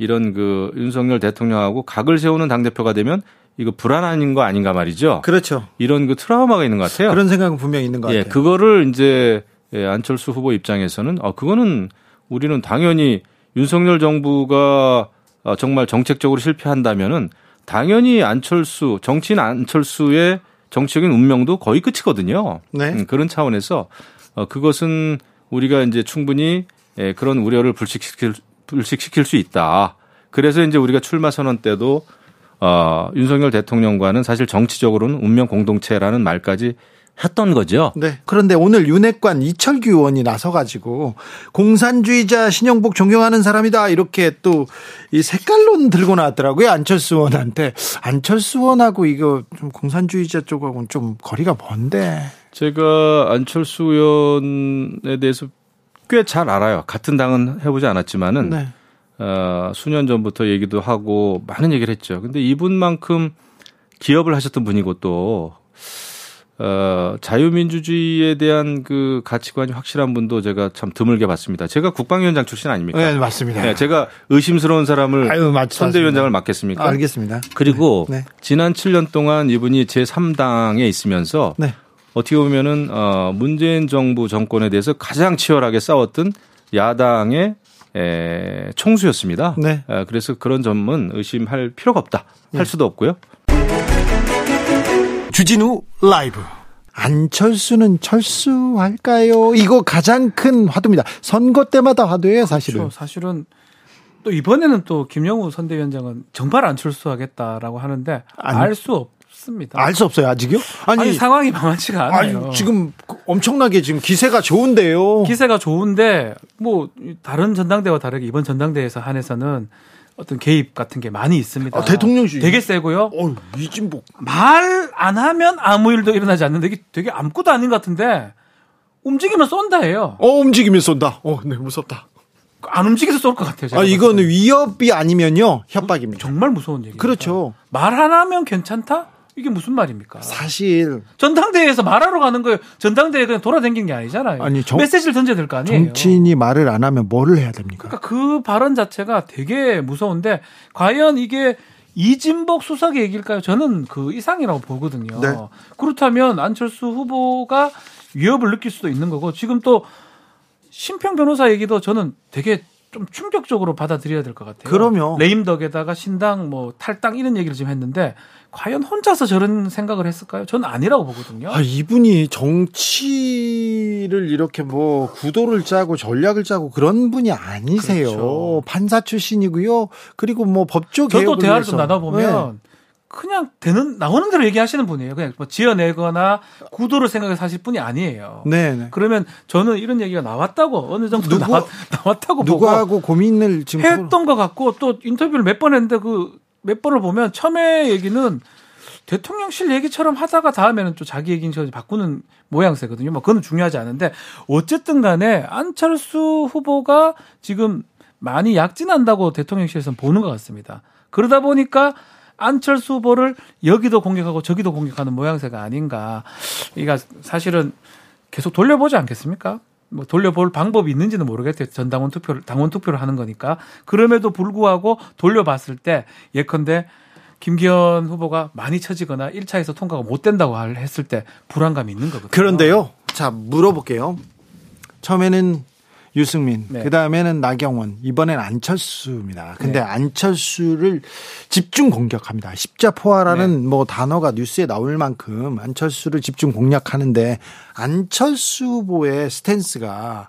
이런 그 윤석열 대통령하고 각을 세우는 당대표가 되면 이거 불안한 거 아닌가 말이죠. 그렇죠. 이런 그 트라우마가 있는 것 같아요. 그런 생각은 분명히 있는 것 같아요. 예, 그거를 이제 예, 안철수 후보 입장에서는 아 그거는 우리는 당연히 윤석열 정부가 어, 정말 정책적으로 실패한다면은 당연히 안철수 정치인 안철수의 정치적인 운명도 거의 끝이거든요. 네. 음, 그런 차원에서 어, 그것은 우리가 이제 충분히 예, 그런 우려를 불식시킬 불식시킬 수 있다. 그래서 이제 우리가 출마 선언 때도 어, 윤석열 대통령과는 사실 정치적으로는 운명 공동체라는 말까지 했던 거죠. 네. 그런데 오늘 윤핵관 이철규 의원이 나서가지고 공산주의자 신영복 존경하는 사람이다 이렇게 또 이 색깔론 들고 나왔더라고요 안철수 의원한테 안철수 의원하고 이거 좀 공산주의자 쪽하고는 좀 거리가 먼데. 제가 안철수 의원에 대해서 꽤 잘 알아요. 같은 당은 해보지 않았지만은 네. 어, 수년 전부터 얘기도 하고 많은 얘기를 했죠. 근데 이분만큼 기업을 하셨던 분이고 또 어, 자유민주주의에 대한 그 가치관이 확실한 분도 제가 참 드물게 봤습니다. 제가 국방위원장 출신 아닙니까? 네, 맞습니다. 네, 제가 의심스러운 사람을 아유, 선대위원장을 맡겠습니까? 아, 알겠습니다. 그리고 네. 지난 7년 동안 이분이 제3당에 있으면서 네. 어떻게 보면은 어, 문재인 정부 정권에 대해서 가장 치열하게 싸웠던 야당의 에, 총수였습니다. 네. 에, 그래서 그런 점은 의심할 필요가 없다. 할 네. 수도 없고요. 주진우 라이브. 안철수는 철수할까요? 이거 가장 큰 화두입니다. 선거 때마다 화두예요, 사실은. 그렇죠. 사실은 또 이번에는 또 김영우 선대위원장은 정말 안철수하겠다라고 하는데 알 수 없습니다. 알 수 없어요, 아직요? 아니, 아니 상황이 만만치가 않아요. 아니, 지금 엄청나게 지금 기세가 좋은데요. 기세가 좋은데 뭐 다른 전당대와 다르게 이번 전당대에서 한해서는 어떤 개입 같은 게 많이 있습니다. 아, 대통령실 되게 세고요. 어, 이진복 말 안 하면 아무 일도 일어나지 않는데 이게 되게 아무것도 아닌 것 같은데 움직이면 쏜다해요. 어, 움직이면 쏜다. 어, 네, 무섭다. 안 움직여서 쏠 것 같아요. 아, 이거는 위협이 아니면요 협박입니다. 정말 무서운 얘기죠. 그렇죠. 말안 하면 괜찮다? 이게 무슨 말입니까? 사실 전당대회에서 말하러 가는 거예요. 전당대회 그냥 돌아다닌 게 아니잖아요. 아니 정, 메시지를 던져야 될 거 아니에요. 정치인이 말을 안 하면 뭐를 해야 됩니까? 그러니까 그 발언 자체가 되게 무서운데 과연 이게 이진복 수석의 얘기일까요? 저는 그 이상이라고 보거든요. 네. 그렇다면 안철수 후보가 위협을 느낄 수도 있는 거고 지금 또 심평 변호사 얘기도 저는 되게 좀 충격적으로 받아들여야 될 것 같아요. 그럼요. 레임덕에다가 신당 뭐 탈당 이런 얘기를 지금 했는데 과연 혼자서 저런 생각을 했을까요? 저는 아니라고 보거든요. 아, 이분이 정치를 이렇게 뭐 구도를 짜고 전략을 짜고 그런 분이 아니세요. 그렇죠. 판사 출신이고요. 그리고 뭐 법조 개혁을 저도 대화를 좀 나눠 보면 네. 그냥 되는 나오는 대로 얘기하시는 분이에요. 그냥 뭐 지어내거나 구도를 생각해서 하실 분이 아니에요. 네, 네. 그러면 저는 이런 얘기가 나왔다고 어느 정도 누구, 나왔, 나왔다고 누구하고 보고 고민을 지금 했던 것 같고 또 인터뷰를 몇 번 했는데 그 몇 번을 보면 처음에 얘기는 대통령실 얘기처럼 하다가 다음에는 또 자기 얘기인 바꾸는 모양새거든요. 뭐 그건 중요하지 않은데 어쨌든 간에 안철수 후보가 지금 많이 약진한다고 대통령실에서는 보는 것 같습니다. 그러다 보니까 안철수 후보를 여기도 공격하고 저기도 공격하는 모양새가 아닌가. 이가 사실은 계속 돌려보지 않겠습니까? 뭐 돌려볼 방법이 있는지는 모르겠대요. 전당원 투표를 당원 투표를 하는 거니까. 그럼에도 불구하고 돌려봤을 때 예컨대 김기현 후보가 많이 처지거나 1차에서 통과가 못 된다고 했을 때 불안감이 있는 거거든요. 그런데요. 자, 물어볼게요. 처음에는 유승민, 네. 그 다음에는 나경원, 이번엔 안철수입니다. 근데 네. 안철수를 집중 공격합니다. 십자포화라는 네. 뭐 단어가 뉴스에 나올 만큼 안철수를 집중 공략하는데 안철수 후보의 스탠스가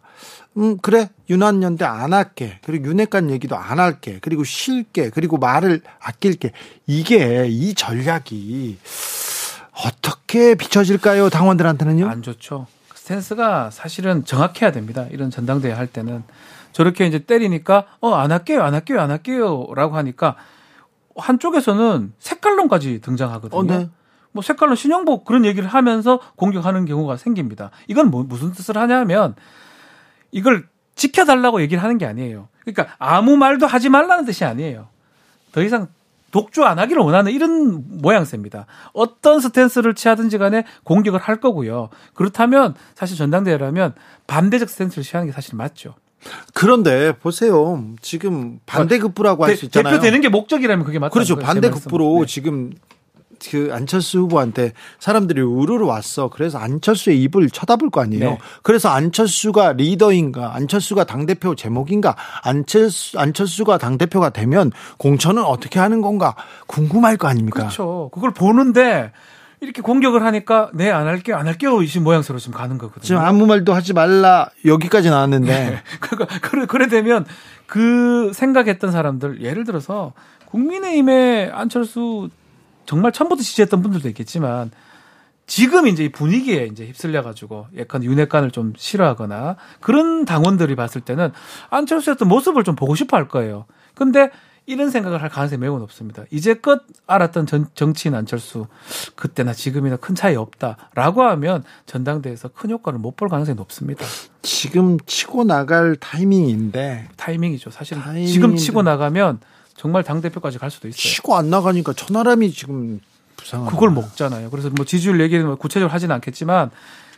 음, 그래. 유난연대 안 할게. 그리고 윤핵관 얘기도 안 할게. 그리고 쉴게. 그리고 말을 아낄게. 이게 이 전략이 어떻게 비춰질까요? 당원들한테는요? 안 좋죠. 스탠스가 사실은 정확해야 됩니다. 이런 전당대회 할 때는 저렇게 이제 때리니까 어 안 할게요, 안 할게요, 안 할게요라고 하니까 한쪽에서는 색깔론까지 등장하거든요. 어, 네. 뭐 색깔론 신영복 그런 얘기를 하면서 공격하는 경우가 생깁니다. 이건 뭐 무슨 뜻을 하냐면 이걸 지켜달라고 얘기를 하는 게 아니에요. 그러니까 아무 말도 하지 말라는 뜻이 아니에요. 더 이상 독주 안 하기를 원하는 이런 모양새입니다. 어떤 스탠스를 취하든지 간에 공격을 할 거고요. 그렇다면 사실 전당대회라면 반대적 스탠스를 취하는 게 사실 맞죠. 그런데 보세요. 지금 반대급부라고 할 수 있잖아요. 대표되는 게 목적이라면 그게 맞죠. 그렇죠. 반대급부로 네. 지금 그 안철수 후보한테 사람들이 우르르 왔어. 그래서 안철수의 입을 쳐다볼 거 아니에요. 네. 그래서 안철수가 리더인가, 안철수가 당대표 재목인가, 안철수, 안철수가 당대표가 되면 공천은 어떻게 하는 건가 궁금할 거 아닙니까? 그렇죠. 그걸 보는데 이렇게 공격을 하니까 네, 안 할게요, 안 할게요. 이신 모양새로 지금 가는 거거든요. 지금 아무 말도 하지 말라 여기까지 나왔는데. 네. 그래, 그래 되면 그 생각했던 사람들 예를 들어서 국민의힘의 안철수 정말 처음부터 지지했던 분들도 있겠지만 지금 이제 이 분위기에 이제 휩쓸려 가지고 약간 윤핵관을 좀 싫어하거나 그런 당원들이 봤을 때는 안철수의 어떤 모습을 좀 보고 싶어 할 거예요. 근데 이런 생각을 할 가능성이 매우 높습니다. 이제껏 알았던 전, 정치인 안철수 그때나 지금이나 큰 차이 없다라고 하면 전당대회에서 큰 효과를 못 볼 가능성이 높습니다. 지금 치고 나갈 타이밍인데 타이밍이죠. 사실 지금 치고 나가면 정말 당 대표까지 갈 수도 있어요. 치고 안 나가니까 천하람이 지금 부상한 그걸 먹잖아요. 그래서 뭐 지지율 얘기는 뭐 구체적으로 하지는 않겠지만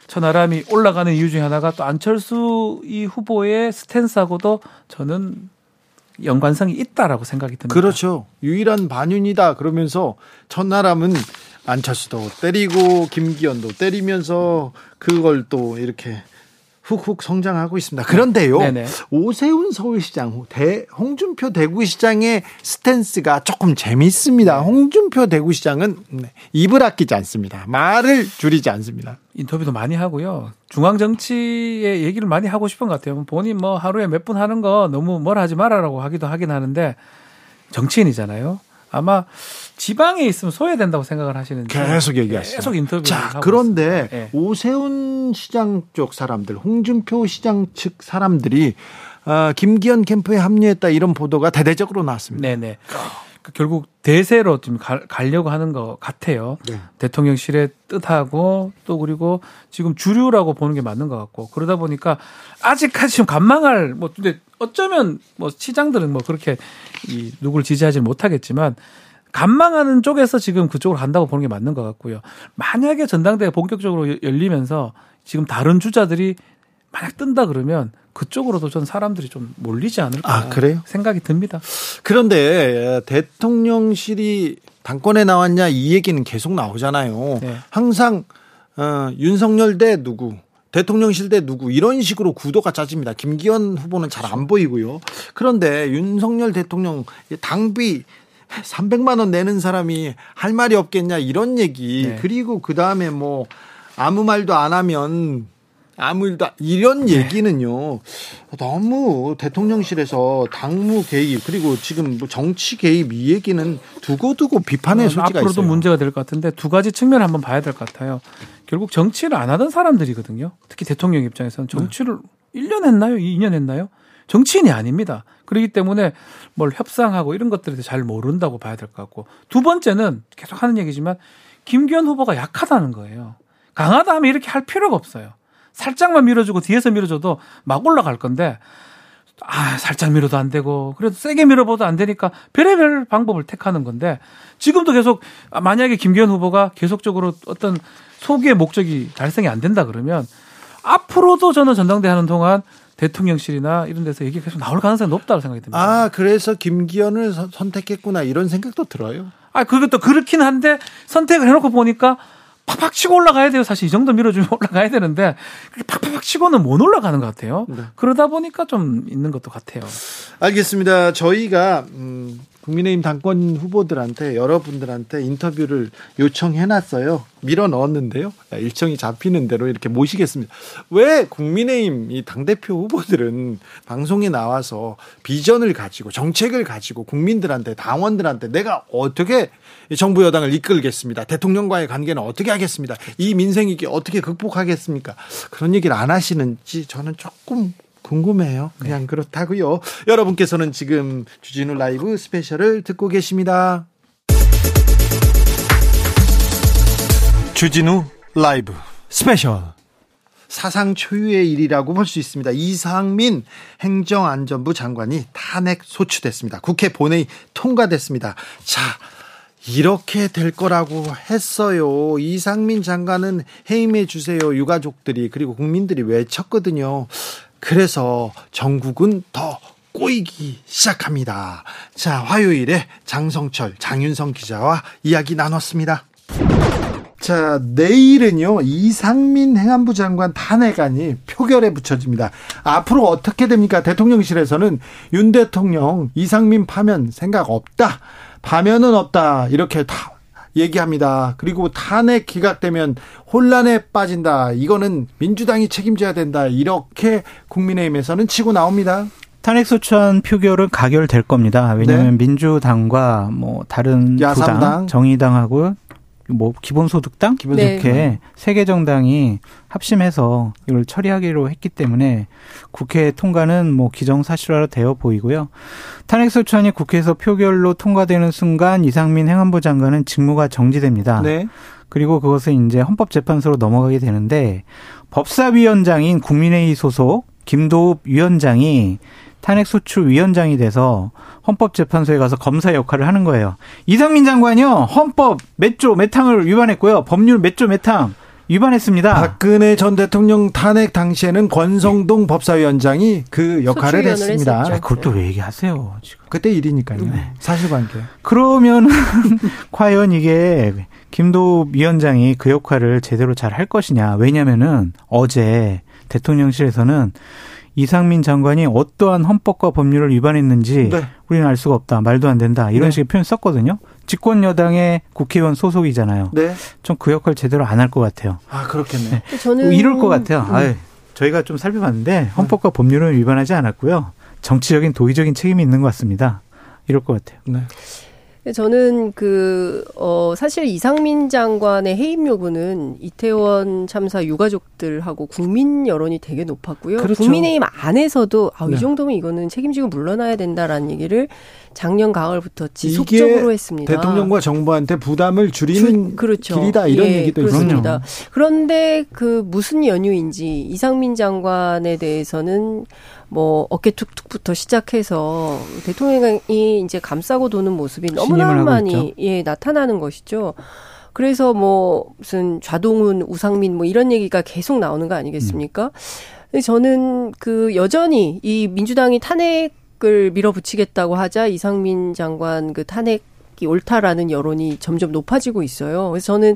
천하람이 올라가는 이유 중에 하나가 또 안철수 이 후보의 스탠스하고도 저는 연관성이 있다라고 생각이 듭니다. 그렇죠. 유일한 반윤이다 그러면서 천하람은 안철수도 때리고 김기현도 때리면서 그걸 또 이렇게 훅훅 성장하고 있습니다. 그런데요, 네네. 오세훈 서울시장, 대, 홍준표 대구시장의 스탠스가 조금 재미있습니다. 네. 홍준표 대구시장은 네, 입을 아끼지 않습니다. 말을 줄이지 않습니다. 인터뷰도 많이 하고요. 중앙 정치의 얘기를 많이 하고 싶은 것 같아요. 본인 뭐 하루에 몇 분 하는 거 너무 뭘 하지 말아라고 하기도 하긴 하는데 정치인이잖아요. 아마 지방에 있으면 소외된다고 생각을 하시는데 계속 얘기하시죠. 계속 인터뷰. 자, 그런데 네. 오세훈 시장 쪽 사람들, 홍준표 시장 측 사람들이 어, 김기현 캠프에 합류했다 이런 보도가 대대적으로 나왔습니다. 네네. 그 결국 대세로 좀 가, 가려고 하는 것 같아요. 네. 대통령실의 뜻하고 또 그리고 지금 주류라고 보는 게 맞는 것 같고 그러다 보니까 아직까지 좀 간망할 뭐 근데 어쩌면 뭐 시장들은 뭐 그렇게 이 누구를 지지하지 못하겠지만 간망하는 쪽에서 지금 그쪽으로 간다고 보는 게 맞는 것 같고요. 만약에 전당대회 본격적으로 열리면서 지금 다른 주자들이 만약 뜬다 그러면 그쪽으로도 전 사람들이 좀 몰리지 않을까 아, 그래요? 생각이 듭니다. 그런데 대통령실이 당권에 나왔냐 이 얘기는 계속 나오잖아요. 네. 항상 어, 윤석열 대 누구, 대통령실 대 누구 이런 식으로 구도가 짜집니다. 김기현 후보는 잘 안 보이고요. 그런데 윤석열 대통령 당비 300만 원 내는 사람이 할 말이 없겠냐 이런 얘기. 네. 그리고 그 다음에 뭐 아무 말도 안 하면 아무 일도 이런 네. 얘기는요 너무 대통령실에서 당무 개입 그리고 지금 뭐 정치 개입 이 얘기는 두고두고 비판의 어, 소지가 앞으로도 있어요. 문제가 될 것 같은데 두 가지 측면을 한번 봐야 될 것 같아요. 결국 정치를 안 하던 사람들이거든요. 특히 대통령 입장에서는 정치를 네. 1년 했나요? 2년 했나요? 정치인이 아닙니다. 그렇기 때문에 뭘 협상하고 이런 것들에 대해서 잘 모른다고 봐야 될 것 같고 두 번째는 계속 하는 얘기지만 김기현 후보가 약하다는 거예요. 강하다 하면 이렇게 할 필요가 없어요. 살짝만 밀어주고 뒤에서 밀어줘도 막 올라갈 건데 아 살짝 밀어도 안 되고 그래도 세게 밀어봐도 안 되니까 별의별 방법을 택하는 건데 지금도 계속 만약에 김기현 후보가 계속적으로 어떤 소기의 목적이 달성이 안 된다 그러면 앞으로도 저는 전당대 하는 동안 대통령실이나 이런 데서 얘기가 계속 나올 가능성이 높다고 생각이 듭니다. 아, 그래서 김기현을 선 택했구나 이런 생각도 들어요. 아, 그것도 그렇긴 한데 선택을 해놓고 보니까 팍팍 치고 올라가야 돼요. 사실 이 정도 밀어주면 올라가야 되는데 팍팍 치고는 못 올라가는 것 같아요. 네. 그러다 보니까 좀 있는 것도 같아요. 알겠습니다. 저희가 음, 국민의힘 당권 후보들한테 여러분들한테 인터뷰를 요청해놨어요. 밀어 넣었는데요. 일정이 잡히는 대로 이렇게 모시겠습니다. 왜 국민의힘 이 당대표 후보들은 방송에 나와서 비전을 가지고 정책을 가지고 국민들한테 당원들한테 내가 어떻게 정부 여당을 이끌겠습니다. 대통령과의 관계는 어떻게 하겠습니다. 이 민생 위기 어떻게 극복하겠습니까? 그런 얘기를 안 하시는지 저는 조금 궁금해요. 그냥 네. 그렇다고요. 여러분께서는 지금 주진우 라이브 스페셜을 듣고 계십니다. 주진우 라이브 스페셜 사상 초유의 일이라고 볼 수 있습니다. 이상민 행정안전부 장관이 탄핵 소추됐습니다. 국회 본회의 통과됐습니다. 자, 이렇게 될 거라고 했어요. 이상민 장관은 해임해 주세요. 유가족들이 그리고 국민들이 외쳤거든요. 그래서 전국은 더 꼬이기 시작합니다. 자, 화요일에 장성철, 장윤성 기자와 이야기 나눴습니다. 자, 내일은요, 이상민 행안부 장관 탄핵안이 표결에 붙여집니다. 앞으로 어떻게 됩니까? 대통령실에서는 윤 대통령 이상민 파면 생각 없다. 파면은 없다. 이렇게 다 얘기합니다. 그리고 탄핵 기각되면 혼란에 빠진다. 이거는 민주당이 책임져야 된다. 이렇게 국민의힘에서는 치고 나옵니다. 탄핵소추안 표결은 가결될 겁니다. 왜냐하면 네. 민주당과 뭐 다른 야당, 정의당하고 뭐 기본소득당 기본 이렇게 네. 세개 정당이 합심해서 이걸 처리하기로 했기 때문에 국회 통과는 뭐 기정사실화로 되어 보이고요. 탄핵소추안이 국회에서 표결로 통과되는 순간 이상민 행안부 장관은 직무가 정지됩니다. 네. 그리고 그것은 이제 헌법재판소로 넘어가게 되는데 법사위원장인 국민회의 소속 김도읍 위원장이 탄핵소추 위원장이 돼서 헌법재판소에 가서 검사 역할을 하는 거예요. 이상민 장관이요 헌법 몇 조 몇 항을 위반했고요. 법률 몇 조 몇 항 위반했습니다. 박근혜 전 대통령 탄핵 당시에는 권성동 법사위원장이 그 역할을 했습니다. 아, 그걸 또 왜 얘기하세요? 지금. 그때 일이니까요. 네. 사실관계. 그러면 과연 이게 김도 위원장이 그 역할을 제대로 잘 할 것이냐? 왜냐면은 어제 대통령실에서는 이상민 장관이 어떠한 헌법과 법률을 위반했는지 네. 우리는 알 수가 없다. 말도 안 된다. 이런 네. 식의 표현 썼거든요. 집권 여당의 국회의원 소속이잖아요. 네. 좀 그 역할 제대로 안 할 것 같아요. 아 그렇겠네. 네. 저는 이럴 것 같아요. 음. 아유, 저희가 좀 살펴봤는데 헌법과 법률은 위반하지 않았고요. 정치적인 도의적인 책임이 있는 것 같습니다. 이럴 것 같아요. 네. 저는 그, 어, 사실 이상민 장관의 해임 요구는 이태원 참사 유가족들하고 국민 여론이 되게 높았고요. 그렇죠. 국민의힘 안에서도 아, 네. 이 정도면 이거는 책임지고 물러나야 된다라는 얘기를 작년 가을부터 지속적으로 했습니다. 대통령과 정부한테 부담을 줄이는 주, 그렇죠. 길이다 이런 예, 얘기도 있습니다. 그런데 그 무슨 연유인지 이상민 장관에 대해서는 뭐 어깨 툭툭부터 시작해서 대통령이 이제 감싸고 도는 모습이 너무나 많이 예 나타나는 것이죠. 그래서 뭐 무슨 좌동훈, 우상민 뭐 이런 얘기가 계속 나오는 거 아니겠습니까? 음. 저는 그 여전히 이 민주당이 탄핵을 밀어붙이겠다고 하자 이상민 장관 그 탄핵 탄핵이 옳다라는 여론이 점점 높아지고 있어요. 그래서 저는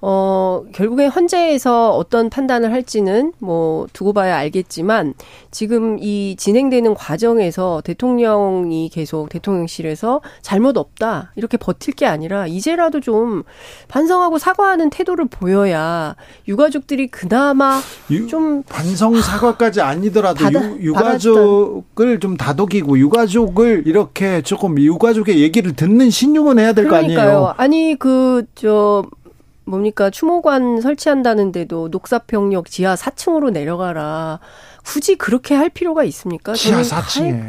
어 결국에 헌재에서 어떤 판단을 할지는 뭐 두고 봐야 알겠지만 지금 이 진행되는 과정에서 대통령이 계속 대통령실에서 잘못 없다 이렇게 버틸 게 아니라 이제라도 좀 반성하고 사과하는 태도를 보여야 유가족들이 그나마 유, 좀 반성 사과까지 아니더라도 받아, 유, 유가족을 좀 다독이고 유가족을 이렇게 조금 유가족의 얘기를 듣는 신용 은 해야 될 거 아니에요. 아니 그 저 뭡니까 추모관 설치한다는데도 녹사평역 지하 4층으로 내려가라. 굳이 그렇게 할 필요가 있습니까? 지하 4층에.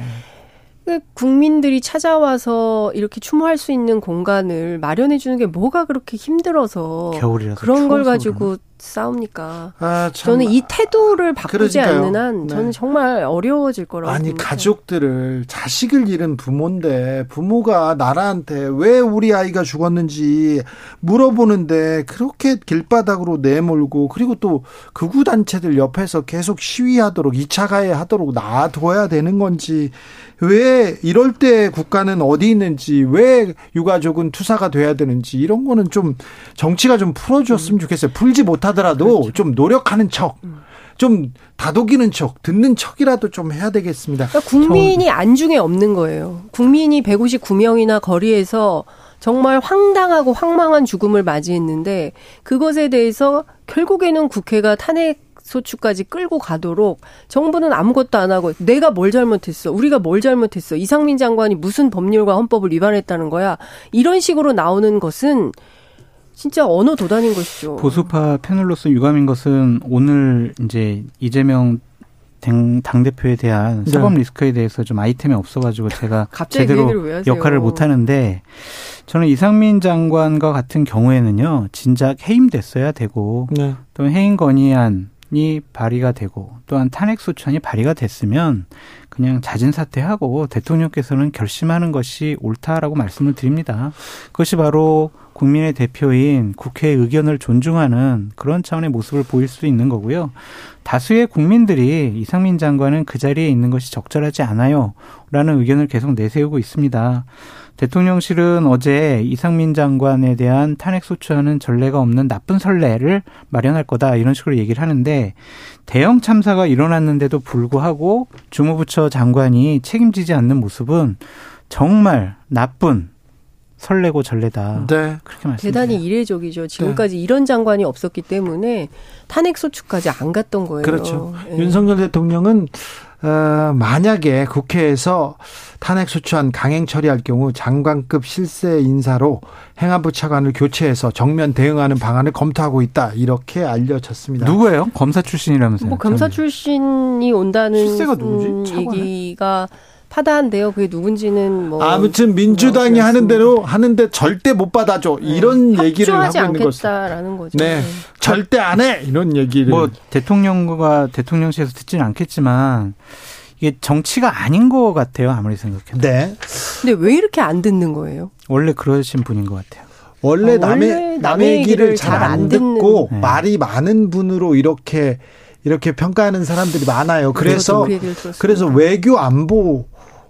그 국민들이 찾아와서 이렇게 추모할 수 있는 공간을 마련해 주는 게 뭐가 그렇게 힘들어서 그런 걸 가지고 싸웁니까? 아, 저는 이 태도를 바꾸지 그러니까요. 않는 한 저는 네. 정말 어려워질 거라고 아니 봅니다. 가족들을 자식을 잃은 부모인데 부모가 나라한테 왜 우리 아이가 죽었는지 물어보는데 그렇게 길바닥으로 내몰고 그리고 또 극우 단체들 옆에서 계속 시위하도록 2차 가해 하도록 놔둬야 되는 건지 왜 이럴 때 국가는 어디 있는지 왜 유가족은 투사가 돼야 되는지 이런 거는 좀 정치가 좀 풀어줬으면 좋겠어요. 풀지 못하 하더라도 그렇죠. 좀 노력하는 척. 좀 다독이는 척, 듣는 척이라도 좀 해야 되겠습니다. 그러니까 국민이 안중에 없는 거예요. 국민이 159명이나 거리에서 정말 황당하고 황망한 죽음을 맞이했는데 그것에 대해서 결국에는 국회가 탄핵 소추까지 끌고 가도록 정부는 아무것도 안 하고 내가 뭘 잘못했어 우리가 뭘 잘못했어 이상민 장관이 무슨 법률과 헌법을 위반했다는 거야 이런 식으로 나오는 것은 진짜 언어 도단인 것이죠. 보수파 패널로서 유감인 것은 오늘 이제 이재명 당, 대표에 대한 네. 사법 리스크에 대해서 좀 아이템이 없어가지고 제가 제대로 그 역할을 못 하는데 저는 이상민 장관과 같은 경우에는요 진작 해임됐어야 되고 네. 또 해임 건의안이 발의가 되고 또한 탄핵 소추안이 발의가 됐으면 그냥 자진 사퇴하고 대통령께서는 결심하는 것이 옳다라고 말씀을 드립니다. 그것이 바로 국민의 대표인 국회의 의견을 존중하는 그런 차원의 모습을 보일 수 있는 거고요. 다수의 국민들이 이상민 장관은 그 자리에 있는 것이 적절하지 않아요. 라는 의견을 계속 내세우고 있습니다. 대통령실은 어제 이상민 장관에 대한 탄핵소추하는 전례가 없는 나쁜 선례를 마련할 거다 이런 식으로 얘기를 하는데 대형 참사가 일어났는데도 불구하고 주무부처 장관이 책임지지 않는 모습은 정말 나쁜 설레고 전례다. 네. 그렇게 말씀. 대단히 이례적이죠. 지금까지 네. 이런 장관이 없었기 때문에 탄핵 소추까지 안 갔던 거예요. 그렇죠. 네. 윤석열 대통령은 어, 만약에 국회에서 탄핵 소추안 강행 처리할 경우 장관급 실세 인사로 행안부 차관을 교체해서 정면 대응하는 방안을 검토하고 있다 이렇게 알려졌습니다. 누구예요? 검사 출신이라면서요? 뭐 검사 출신이 온다는 실세가 누구지? 얘기가 파다한데요. 그게 누군지는 뭐 아무튼 민주당이 뭐 하는 대로 하는데 절대 못 받아줘 네. 이런 얘기를 하고 있는 것이다라는 거죠. 네. 네. 절대 안 해 이런 얘기를 뭐 대통령과 대통령실에서 듣지는 않겠지만 이게 정치가 아닌 것 같아요. 아무리 생각해도. 네. 근데 왜 이렇게 안 듣는 거예요? 원래 그러신 분인 것 같아요. 원래 어, 남의 남의 얘기를 잘 안 듣고 네. 말이 많은 분으로 이렇게 이렇게 평가하는 사람들이 많아요. 그래서 그래서 외교 안보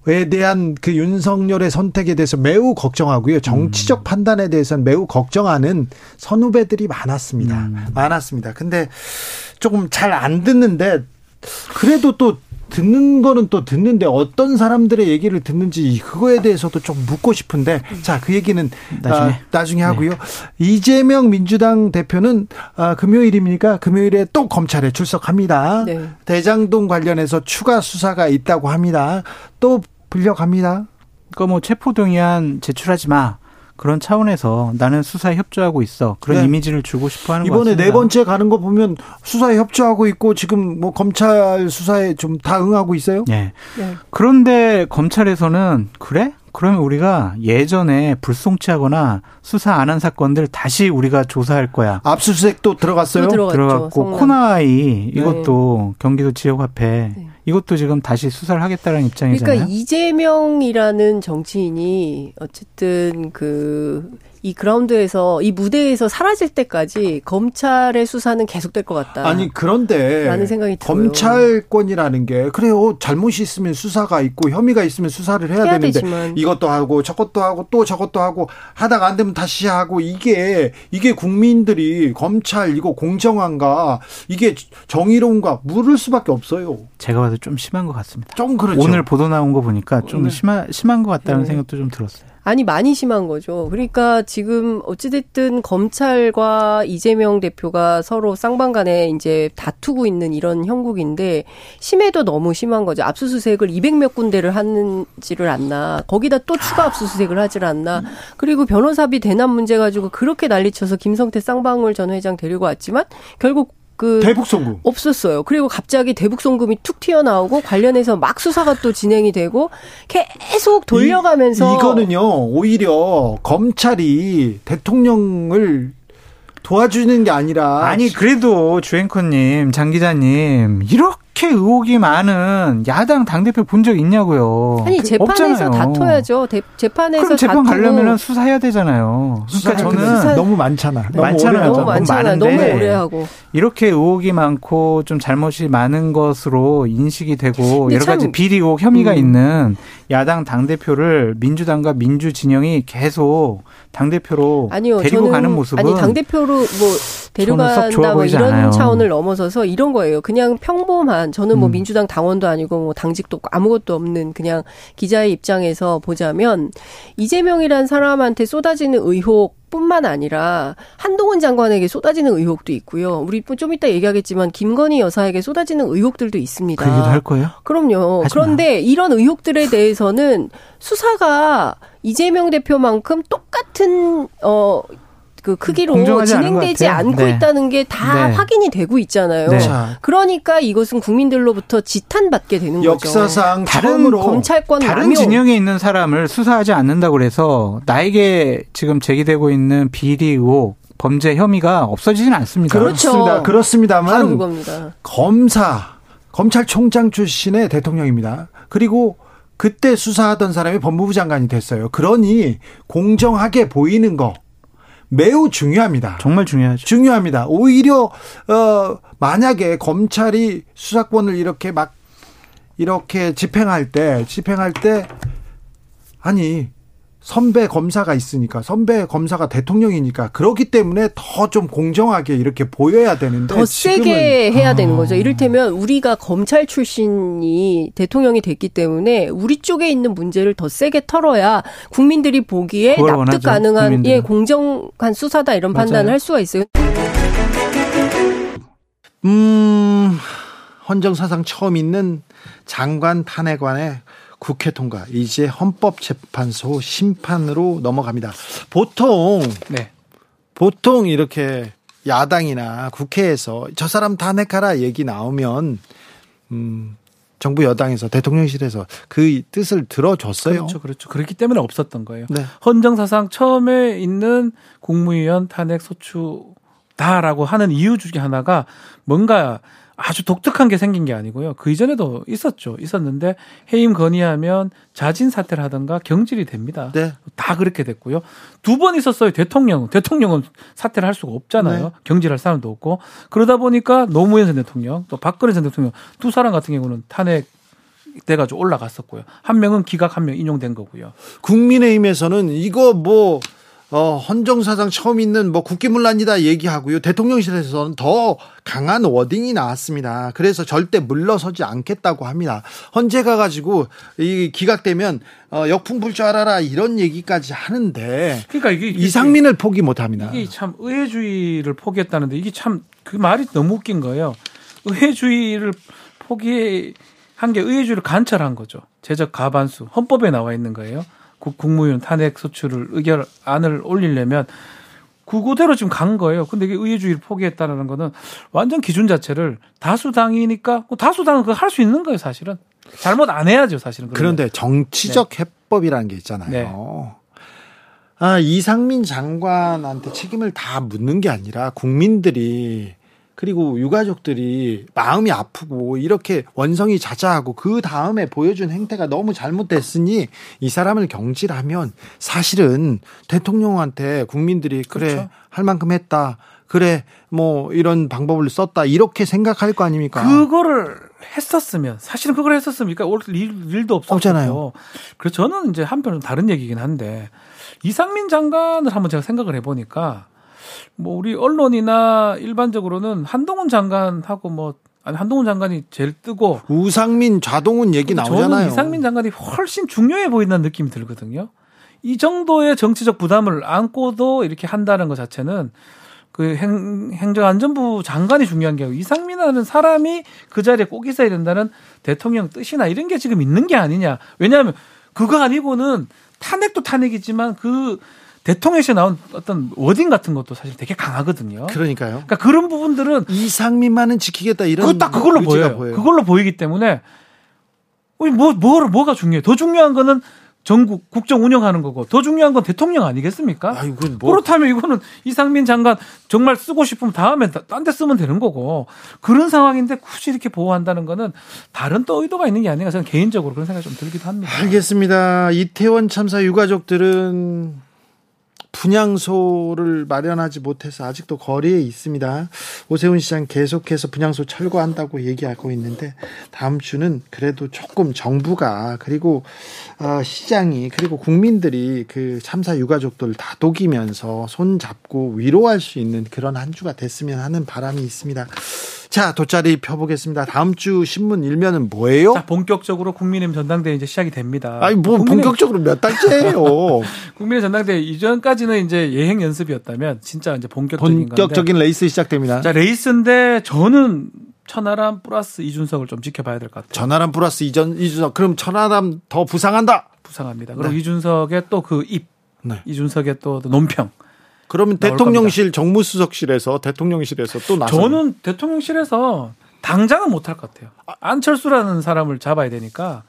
에 대한 그 윤석열의 선택에 대해서 매우 걱정하고요. 정치적 음. 판단에 대해서는 매우 걱정하는 선후배들이 많았습니다. 음. 많았습니다. 근데 조금 잘 안 듣는데 그래도 또 듣는 거는 또 듣는데 어떤 사람들의 얘기를 듣는지 그거에 대해서도 좀 묻고 싶은데 자 그 얘기는 나중에, 아, 나중에 하고요. 네. 이재명 민주당 대표는 아, 금요일입니까? 금요일에 또 검찰에 출석합니다. 네. 대장동 관련해서 추가 수사가 있다고 합니다. 또 불려갑니다. 그러니까 뭐 체포동의안 제출하지 마. 그런 차원에서 나는 수사에 협조하고 있어. 그런 네. 이미지를 주고 싶어 하는 이번에 네 번째 가는 거 보면 수사에 협조하고 있고 지금 뭐 검찰 수사에 좀 다 응하고 있어요? 네. 네. 그런데 검찰에서는 그래? 그러면 우리가 예전에 불송치하거나 수사 안 한 사건들 다시 우리가 조사할 거야. 압수수색도 들어갔어요? 들어갔고 코나이 이것도 네. 경기도 지역 화폐 네. 이것도 지금 다시 수사를 하겠다는 입장이잖아요. 그러니까 이재명이라는 정치인이 어쨌든 그 이 그라운드에서 이 무대에서 사라질 때까지 검찰의 수사는 계속될 것 같다. 아니 그런데 라는 생각이 들어요. 검찰권이라는 게 그래요 잘못이 있으면 수사가 있고 혐의가 있으면 수사를 해야, 해야 되는데 되지만. 이것도 하고 저것도 하고 또 저것도 하고 하다가 안 되면 다시 하고 이게 이게 국민들이 검찰 이거 공정한가 이게 정의로운가 물을 수밖에 없어요. 제가 봐도 좀 심한 것 같습니다. 좀 그렇죠. 오늘 보도 나온 거 보니까 좀 네. 심한 심한 것 같다는 네. 생각도 좀 들었어요. 아니 많이 심한 거죠. 그러니까 지금 어찌됐든 검찰과 이재명 대표가 서로 쌍방간에 이제 다투고 있는 이런 형국인데 심해도 너무 심한 거죠. 압수수색을 200몇 군데를 하는지를 않나. 거기다 또 추가 압수수색을 하질 않나. 그리고 변호사비 대납 문제 가지고 그렇게 난리쳐서 김성태 쌍방울 전 회장 데리고 왔지만 결국 그 대북 송금 없었어요. 그리고 갑자기 대북 송금이 툭 튀어나오고 관련해서 막 수사가 또 진행이 되고 계속 돌려가면서 이, 이거는요 오히려 검찰이 대통령을 도와주는 게 아니라 아니 그래도 주앵커님 장 기자님 이렇게 이렇게 의혹이 많은 야당 당대표 본 적 있냐고요. 아니, 재판에서 없잖아요. 다퉈야죠. 대, 재판에서 그럼 재판 가려면 수사해야 되잖아요. 그러니까 저는 수사... 너무 많잖아. 너무 많잖아요. 너무 많잖아. 너무 오래 하고. 이렇게 의혹이 많고 좀 잘못이 많은 것으로 인식이 되고 여러 가지 비리 의혹 혐의가 음. 있는 야당 당대표를 민주당과 민주 진영이 계속 당대표로 아니요, 데리고 가는 모습은 아니 당대표로 뭐 데려간다 뭐 이런 않아요. 차원을 넘어서서 이런 거예요. 그냥 평범한 저는 뭐 음. 민주당 당원도 아니고 뭐 당직도 아무것도 없는 그냥 기자의 입장에서 보자면 이재명이란 사람한테 쏟아지는 의혹 뿐만 아니라 한동훈 장관에게 쏟아지는 의혹도 있고요. 우리 좀 이따 얘기하겠지만 김건희 여사에게 쏟아지는 의혹들도 있습니다. 그 얘기도 할 거예요? 그럼요. 그런데 이런 의혹들에 대해서는 수사가 이재명 대표만큼 똑같은 어 그 크기로 진행되지 않고 네. 있다는 게다 네. 확인이 되고 있잖아요. 네. 그러니까 이것은 국민들로부터 지탄받게 되는 역사상 거죠. 다른 검찰권 다른 남용. 진영에 있는 사람을 수사하지 않는다고 그래서 나에게 지금 제기되고 있는 비리 의혹 범죄 혐의가 없어지지는 않습니다. 그렇죠. 그렇습니다. 그렇습니다만 검사 검찰총장 출신의 대통령입니다. 그리고 그때 수사하던 사람이 법무부 장관이 됐어요. 그러니 공정하게 보이는 거 매우 중요합니다. 정말 중요하죠. 중요합니다. 오히려 어 만약에 검찰이 수사권을 이렇게 막 이렇게 집행할 때 집행할 때 아니 선배 검사가 있으니까 선배 검사가 대통령이니까 그렇기 때문에 더 좀 공정하게 이렇게 보여야 되는데 더 세게 해야 되는 거죠. 이를테면 우리가 검찰 출신이 대통령이 됐기 때문에 우리 쪽에 있는 문제를 더 세게 털어야 국민들이 보기에 납득 원하죠. 가능한 국민들은. 예 공정한 수사다 이런 맞아요. 판단을 할 수가 있어요. 음 헌정 사상 처음 있는 장관 탄핵안에 국회 통과. 이제 헌법재판소 심판으로 넘어갑니다. 보통 네. 보통 이렇게 야당이나 국회에서 저 사람 탄핵하라 얘기 나오면 음 정부 여당에서 대통령실에서 그 뜻을 들어줬어요. 그렇죠, 그렇죠. 그렇기 때문에 없었던 거예요. 네. 헌정사상 처음에 있는 국무위원 탄핵 소추다라고 하는 이유 중에 하나가 뭔가 아주 독특한 게 생긴 게 아니고요. 그 이전에도 있었죠. 있었는데 해임 건의하면 자진 사퇴를 하던가 경질이 됩니다. 네. 다 그렇게 됐고요. 두 번 있었어요. 대통령. 대통령은 사퇴를 할 수가 없잖아요. 네. 경질할 사람도 없고. 그러다 보니까 노무현 전 대통령 또 박근혜 전 대통령 두 사람 같은 경우는 탄핵 돼가지고 올라갔었고요. 한 명은 기각, 한 명 인용된 거고요. 국민의힘에서는 이거 뭐 어, 헌정사상 처음 있는 뭐 국기문란이다 얘기하고요. 대통령실에서는 더 강한 워딩이 나왔습니다. 그래서 절대 물러서지 않겠다고 합니다. 헌재 가 가지고 이 기각되면 어, 역풍 불 줄 알아라 이런 얘기까지 하는데. 그러니까 이게, 이게 이상민을 포기 못 합니다. 이게 참 의회주의를 포기했다는데 이게 참 그 말이 너무 웃긴 거예요. 의회주의를 포기한 게 의회주의를 관철한 거죠. 제적 가반수 헌법에 나와 있는 거예요. 국무위원 탄핵 소추를 의결 안을 올리려면 그거대로 지금 간 거예요. 근데 이게 의회주의를 포기했다는 거는 완전 기준 자체를 다수당이니까 뭐 다수당은 그거 할 수 있는 거예요, 사실은. 잘못 안 해야죠, 사실은. 그런데 정치적 네. 해법이라는 게 있잖아요. 네. 아, 이상민 장관한테 책임을 다 묻는 게 아니라 국민들이 그리고 유가족들이 마음이 아프고 이렇게 원성이 자자하고 그 다음에 보여준 행태가 너무 잘못됐으니 이 사람을 경질하면 사실은 대통령한테 국민들이 그래 그렇죠. 할 만큼 했다. 그래 뭐 이런 방법을 썼다 이렇게 생각할 거 아닙니까? 그거를 했었으면 사실은 그걸 했었습니까? 올 일, 도 없었잖아요. 그래서 저는 이제 한편은 다른 얘기긴 한데 이상민 장관을 한번 제가 생각을 해보니까 뭐 우리 언론이나 일반적으로는 한동훈 장관하고 뭐 아니 한동훈 장관이 제일 뜨고 우상민 좌동훈 얘기 나오잖아요. 저는 이상민 장관이 훨씬 중요해 보인다는 느낌이 들거든요. 이 정도의 정치적 부담을 안고도 이렇게 한다는 것 자체는 그 행, 행정안전부 장관이 중요한 게 아니고 이상민이라는 사람이 그 자리에 꼭 있어야 된다는 대통령 뜻이나 이런 게 지금 있는 게 아니냐. 왜냐하면 그거 아니고는 탄핵도 탄핵이지만 그 대통령에서 나온 어떤 워딩 같은 것도 사실 되게 강하거든요. 그러니까요. 그러니까 그런 부분들은 이상민만은 지키겠다 이런 그딱 그걸로 보여요. 보여요. 그걸로 보이기 때문에 뭐, 뭐, 뭐가 중요해? 더 중요한 거는 전국 국정 운영하는 거고 더 중요한 건 대통령 아니겠습니까? 아유, 뭐. 그렇다면 이거는 이상민 장관 정말 쓰고 싶으면 다음에 딴 데 쓰면 되는 거고 그런 상황인데 굳이 이렇게 보호한다는 거는 다른 또 의도가 있는 게 아닌가 저는 개인적으로 그런 생각이 좀 들기도 합니다. 알겠습니다. 이태원 참사 유가족들은 분양소를 마련하지 못해서 아직도 거리에 있습니다. 오세훈 시장 계속해서 분양소 철거한다고 얘기하고 있는데 다음 주는 그래도 조금 정부가 그리고 어, 시장이 그리고 국민들이 그 참사 유가족들 다독이면서 손 잡고 위로할 수 있는 그런 한 주가 됐으면 하는 바람이 있습니다. 자, 돗자리 펴보겠습니다. 다음 주 신문 일면은 뭐예요? 자, 본격적으로 국민의힘 전당대회 이제 시작이 됩니다. 아니, 뭐 국민의힘... 본격적으로 몇 달째예요? 국민의 전당대회 이전까지는 이제 예행 연습이었다면 진짜 이제 본격적인 본격적인 건데. 레이스 시작됩니다. 자, 레이스인데 저는 천하람 플러스 이준석을 좀 지켜봐야 될 것 같아요. 천하람 플러스 이전 이준석. 그럼 천하람 더 부상한다. 부상합니다. 그리고 네. 이준석의 또 그 입, 네. 이준석의 또 논평. 그러면 대통령실 겁니다. 정무수석실에서 대통령실에서 또 나서 저는 대통령실에서 당장은 못할 것 같아요. 안철수라는 사람을 잡아야 되니까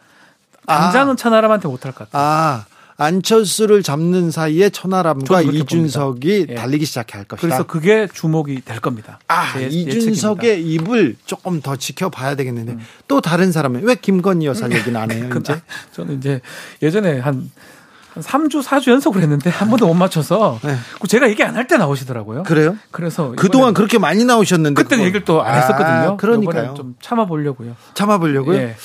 당장은 아. 천하람한테 못할 것 같아요. 아. 안철수를 잡는 사이에 천하람과 이준석이 예. 달리기 시작할 것이다. 그래서 그게 주목이 될 겁니다. 아, 이준석의 입을 조금 더 지켜봐야 되겠는데 음. 또 다른 사람은 왜 김건희 여사 얘기는 안 해요? 이제 저는 이제 예전에 한 한 3주, 4주 연속을 했는데 한 번도 못 맞춰서 네. 제가 얘기 안 할 때 나오시더라고요. 그래요? 그래서 그동안 그렇게 많이 나오셨는데 그때 얘기를 또 안 했었거든요. 아, 그러니까요. 좀 참아 보려고요. 참아 보려고요? 예.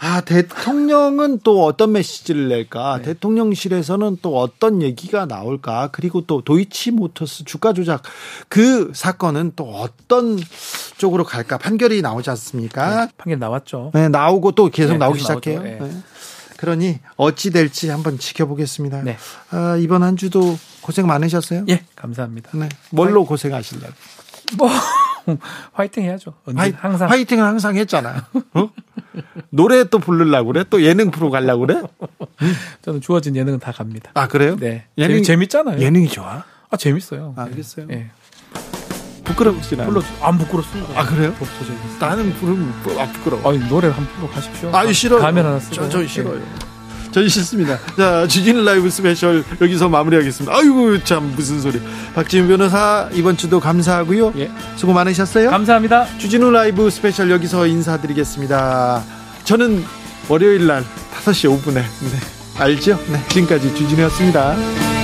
아, 대통령은 또 어떤 메시지를 낼까? 네. 대통령실에서는 또 어떤 얘기가 나올까? 그리고 또 도이치 모터스 주가 조작 그 사건은 또 어떤 쪽으로 갈까? 판결이 나오지 않습니까? 네, 판결 나왔죠. 네, 나오고 또 계속 네, 나오기 시작해요. 네. 그러니 어찌 될지 한번 지켜보겠습니다. 네. 아, 이번 한 주도 고생 많으셨어요? 예, 감사합니다. 네. 뭘로. 고생하시려고? 뭐 화이팅 해야죠. 화이, 항상 화이팅을 항상 했잖아요. 어? 노래 또 부르려고 그래? 또 예능 프로 가려고 그래? 저는 주어진 예능은 다 갑니다. 아 그래요? 네. 예능 재밌잖아요. 예능이 좋아? 아 재밌어요. 아, 알겠어요. 네. 부끄럽진 않아요. 안 부끄럽습니다. 아 그래요? 나는 부르면 아 부끄러워. 아니 노래 한 프로 가십시오. 아니 싫어요. 가면 하나 쓰고. 저, 저 싫어요. 저희 싫습니다. 자, 주진우 라이브 스페셜 여기서 마무리하겠습니다. 아이고, 참, 무슨 소리. 박지훈 변호사, 이번 주도 감사하고요. 예. 수고 많으셨어요. 감사합니다. 주진우 라이브 스페셜 여기서 인사드리겠습니다. 저는 월요일 날 5시 5분에, 네. 알죠? 네. 지금까지 주진우였습니다.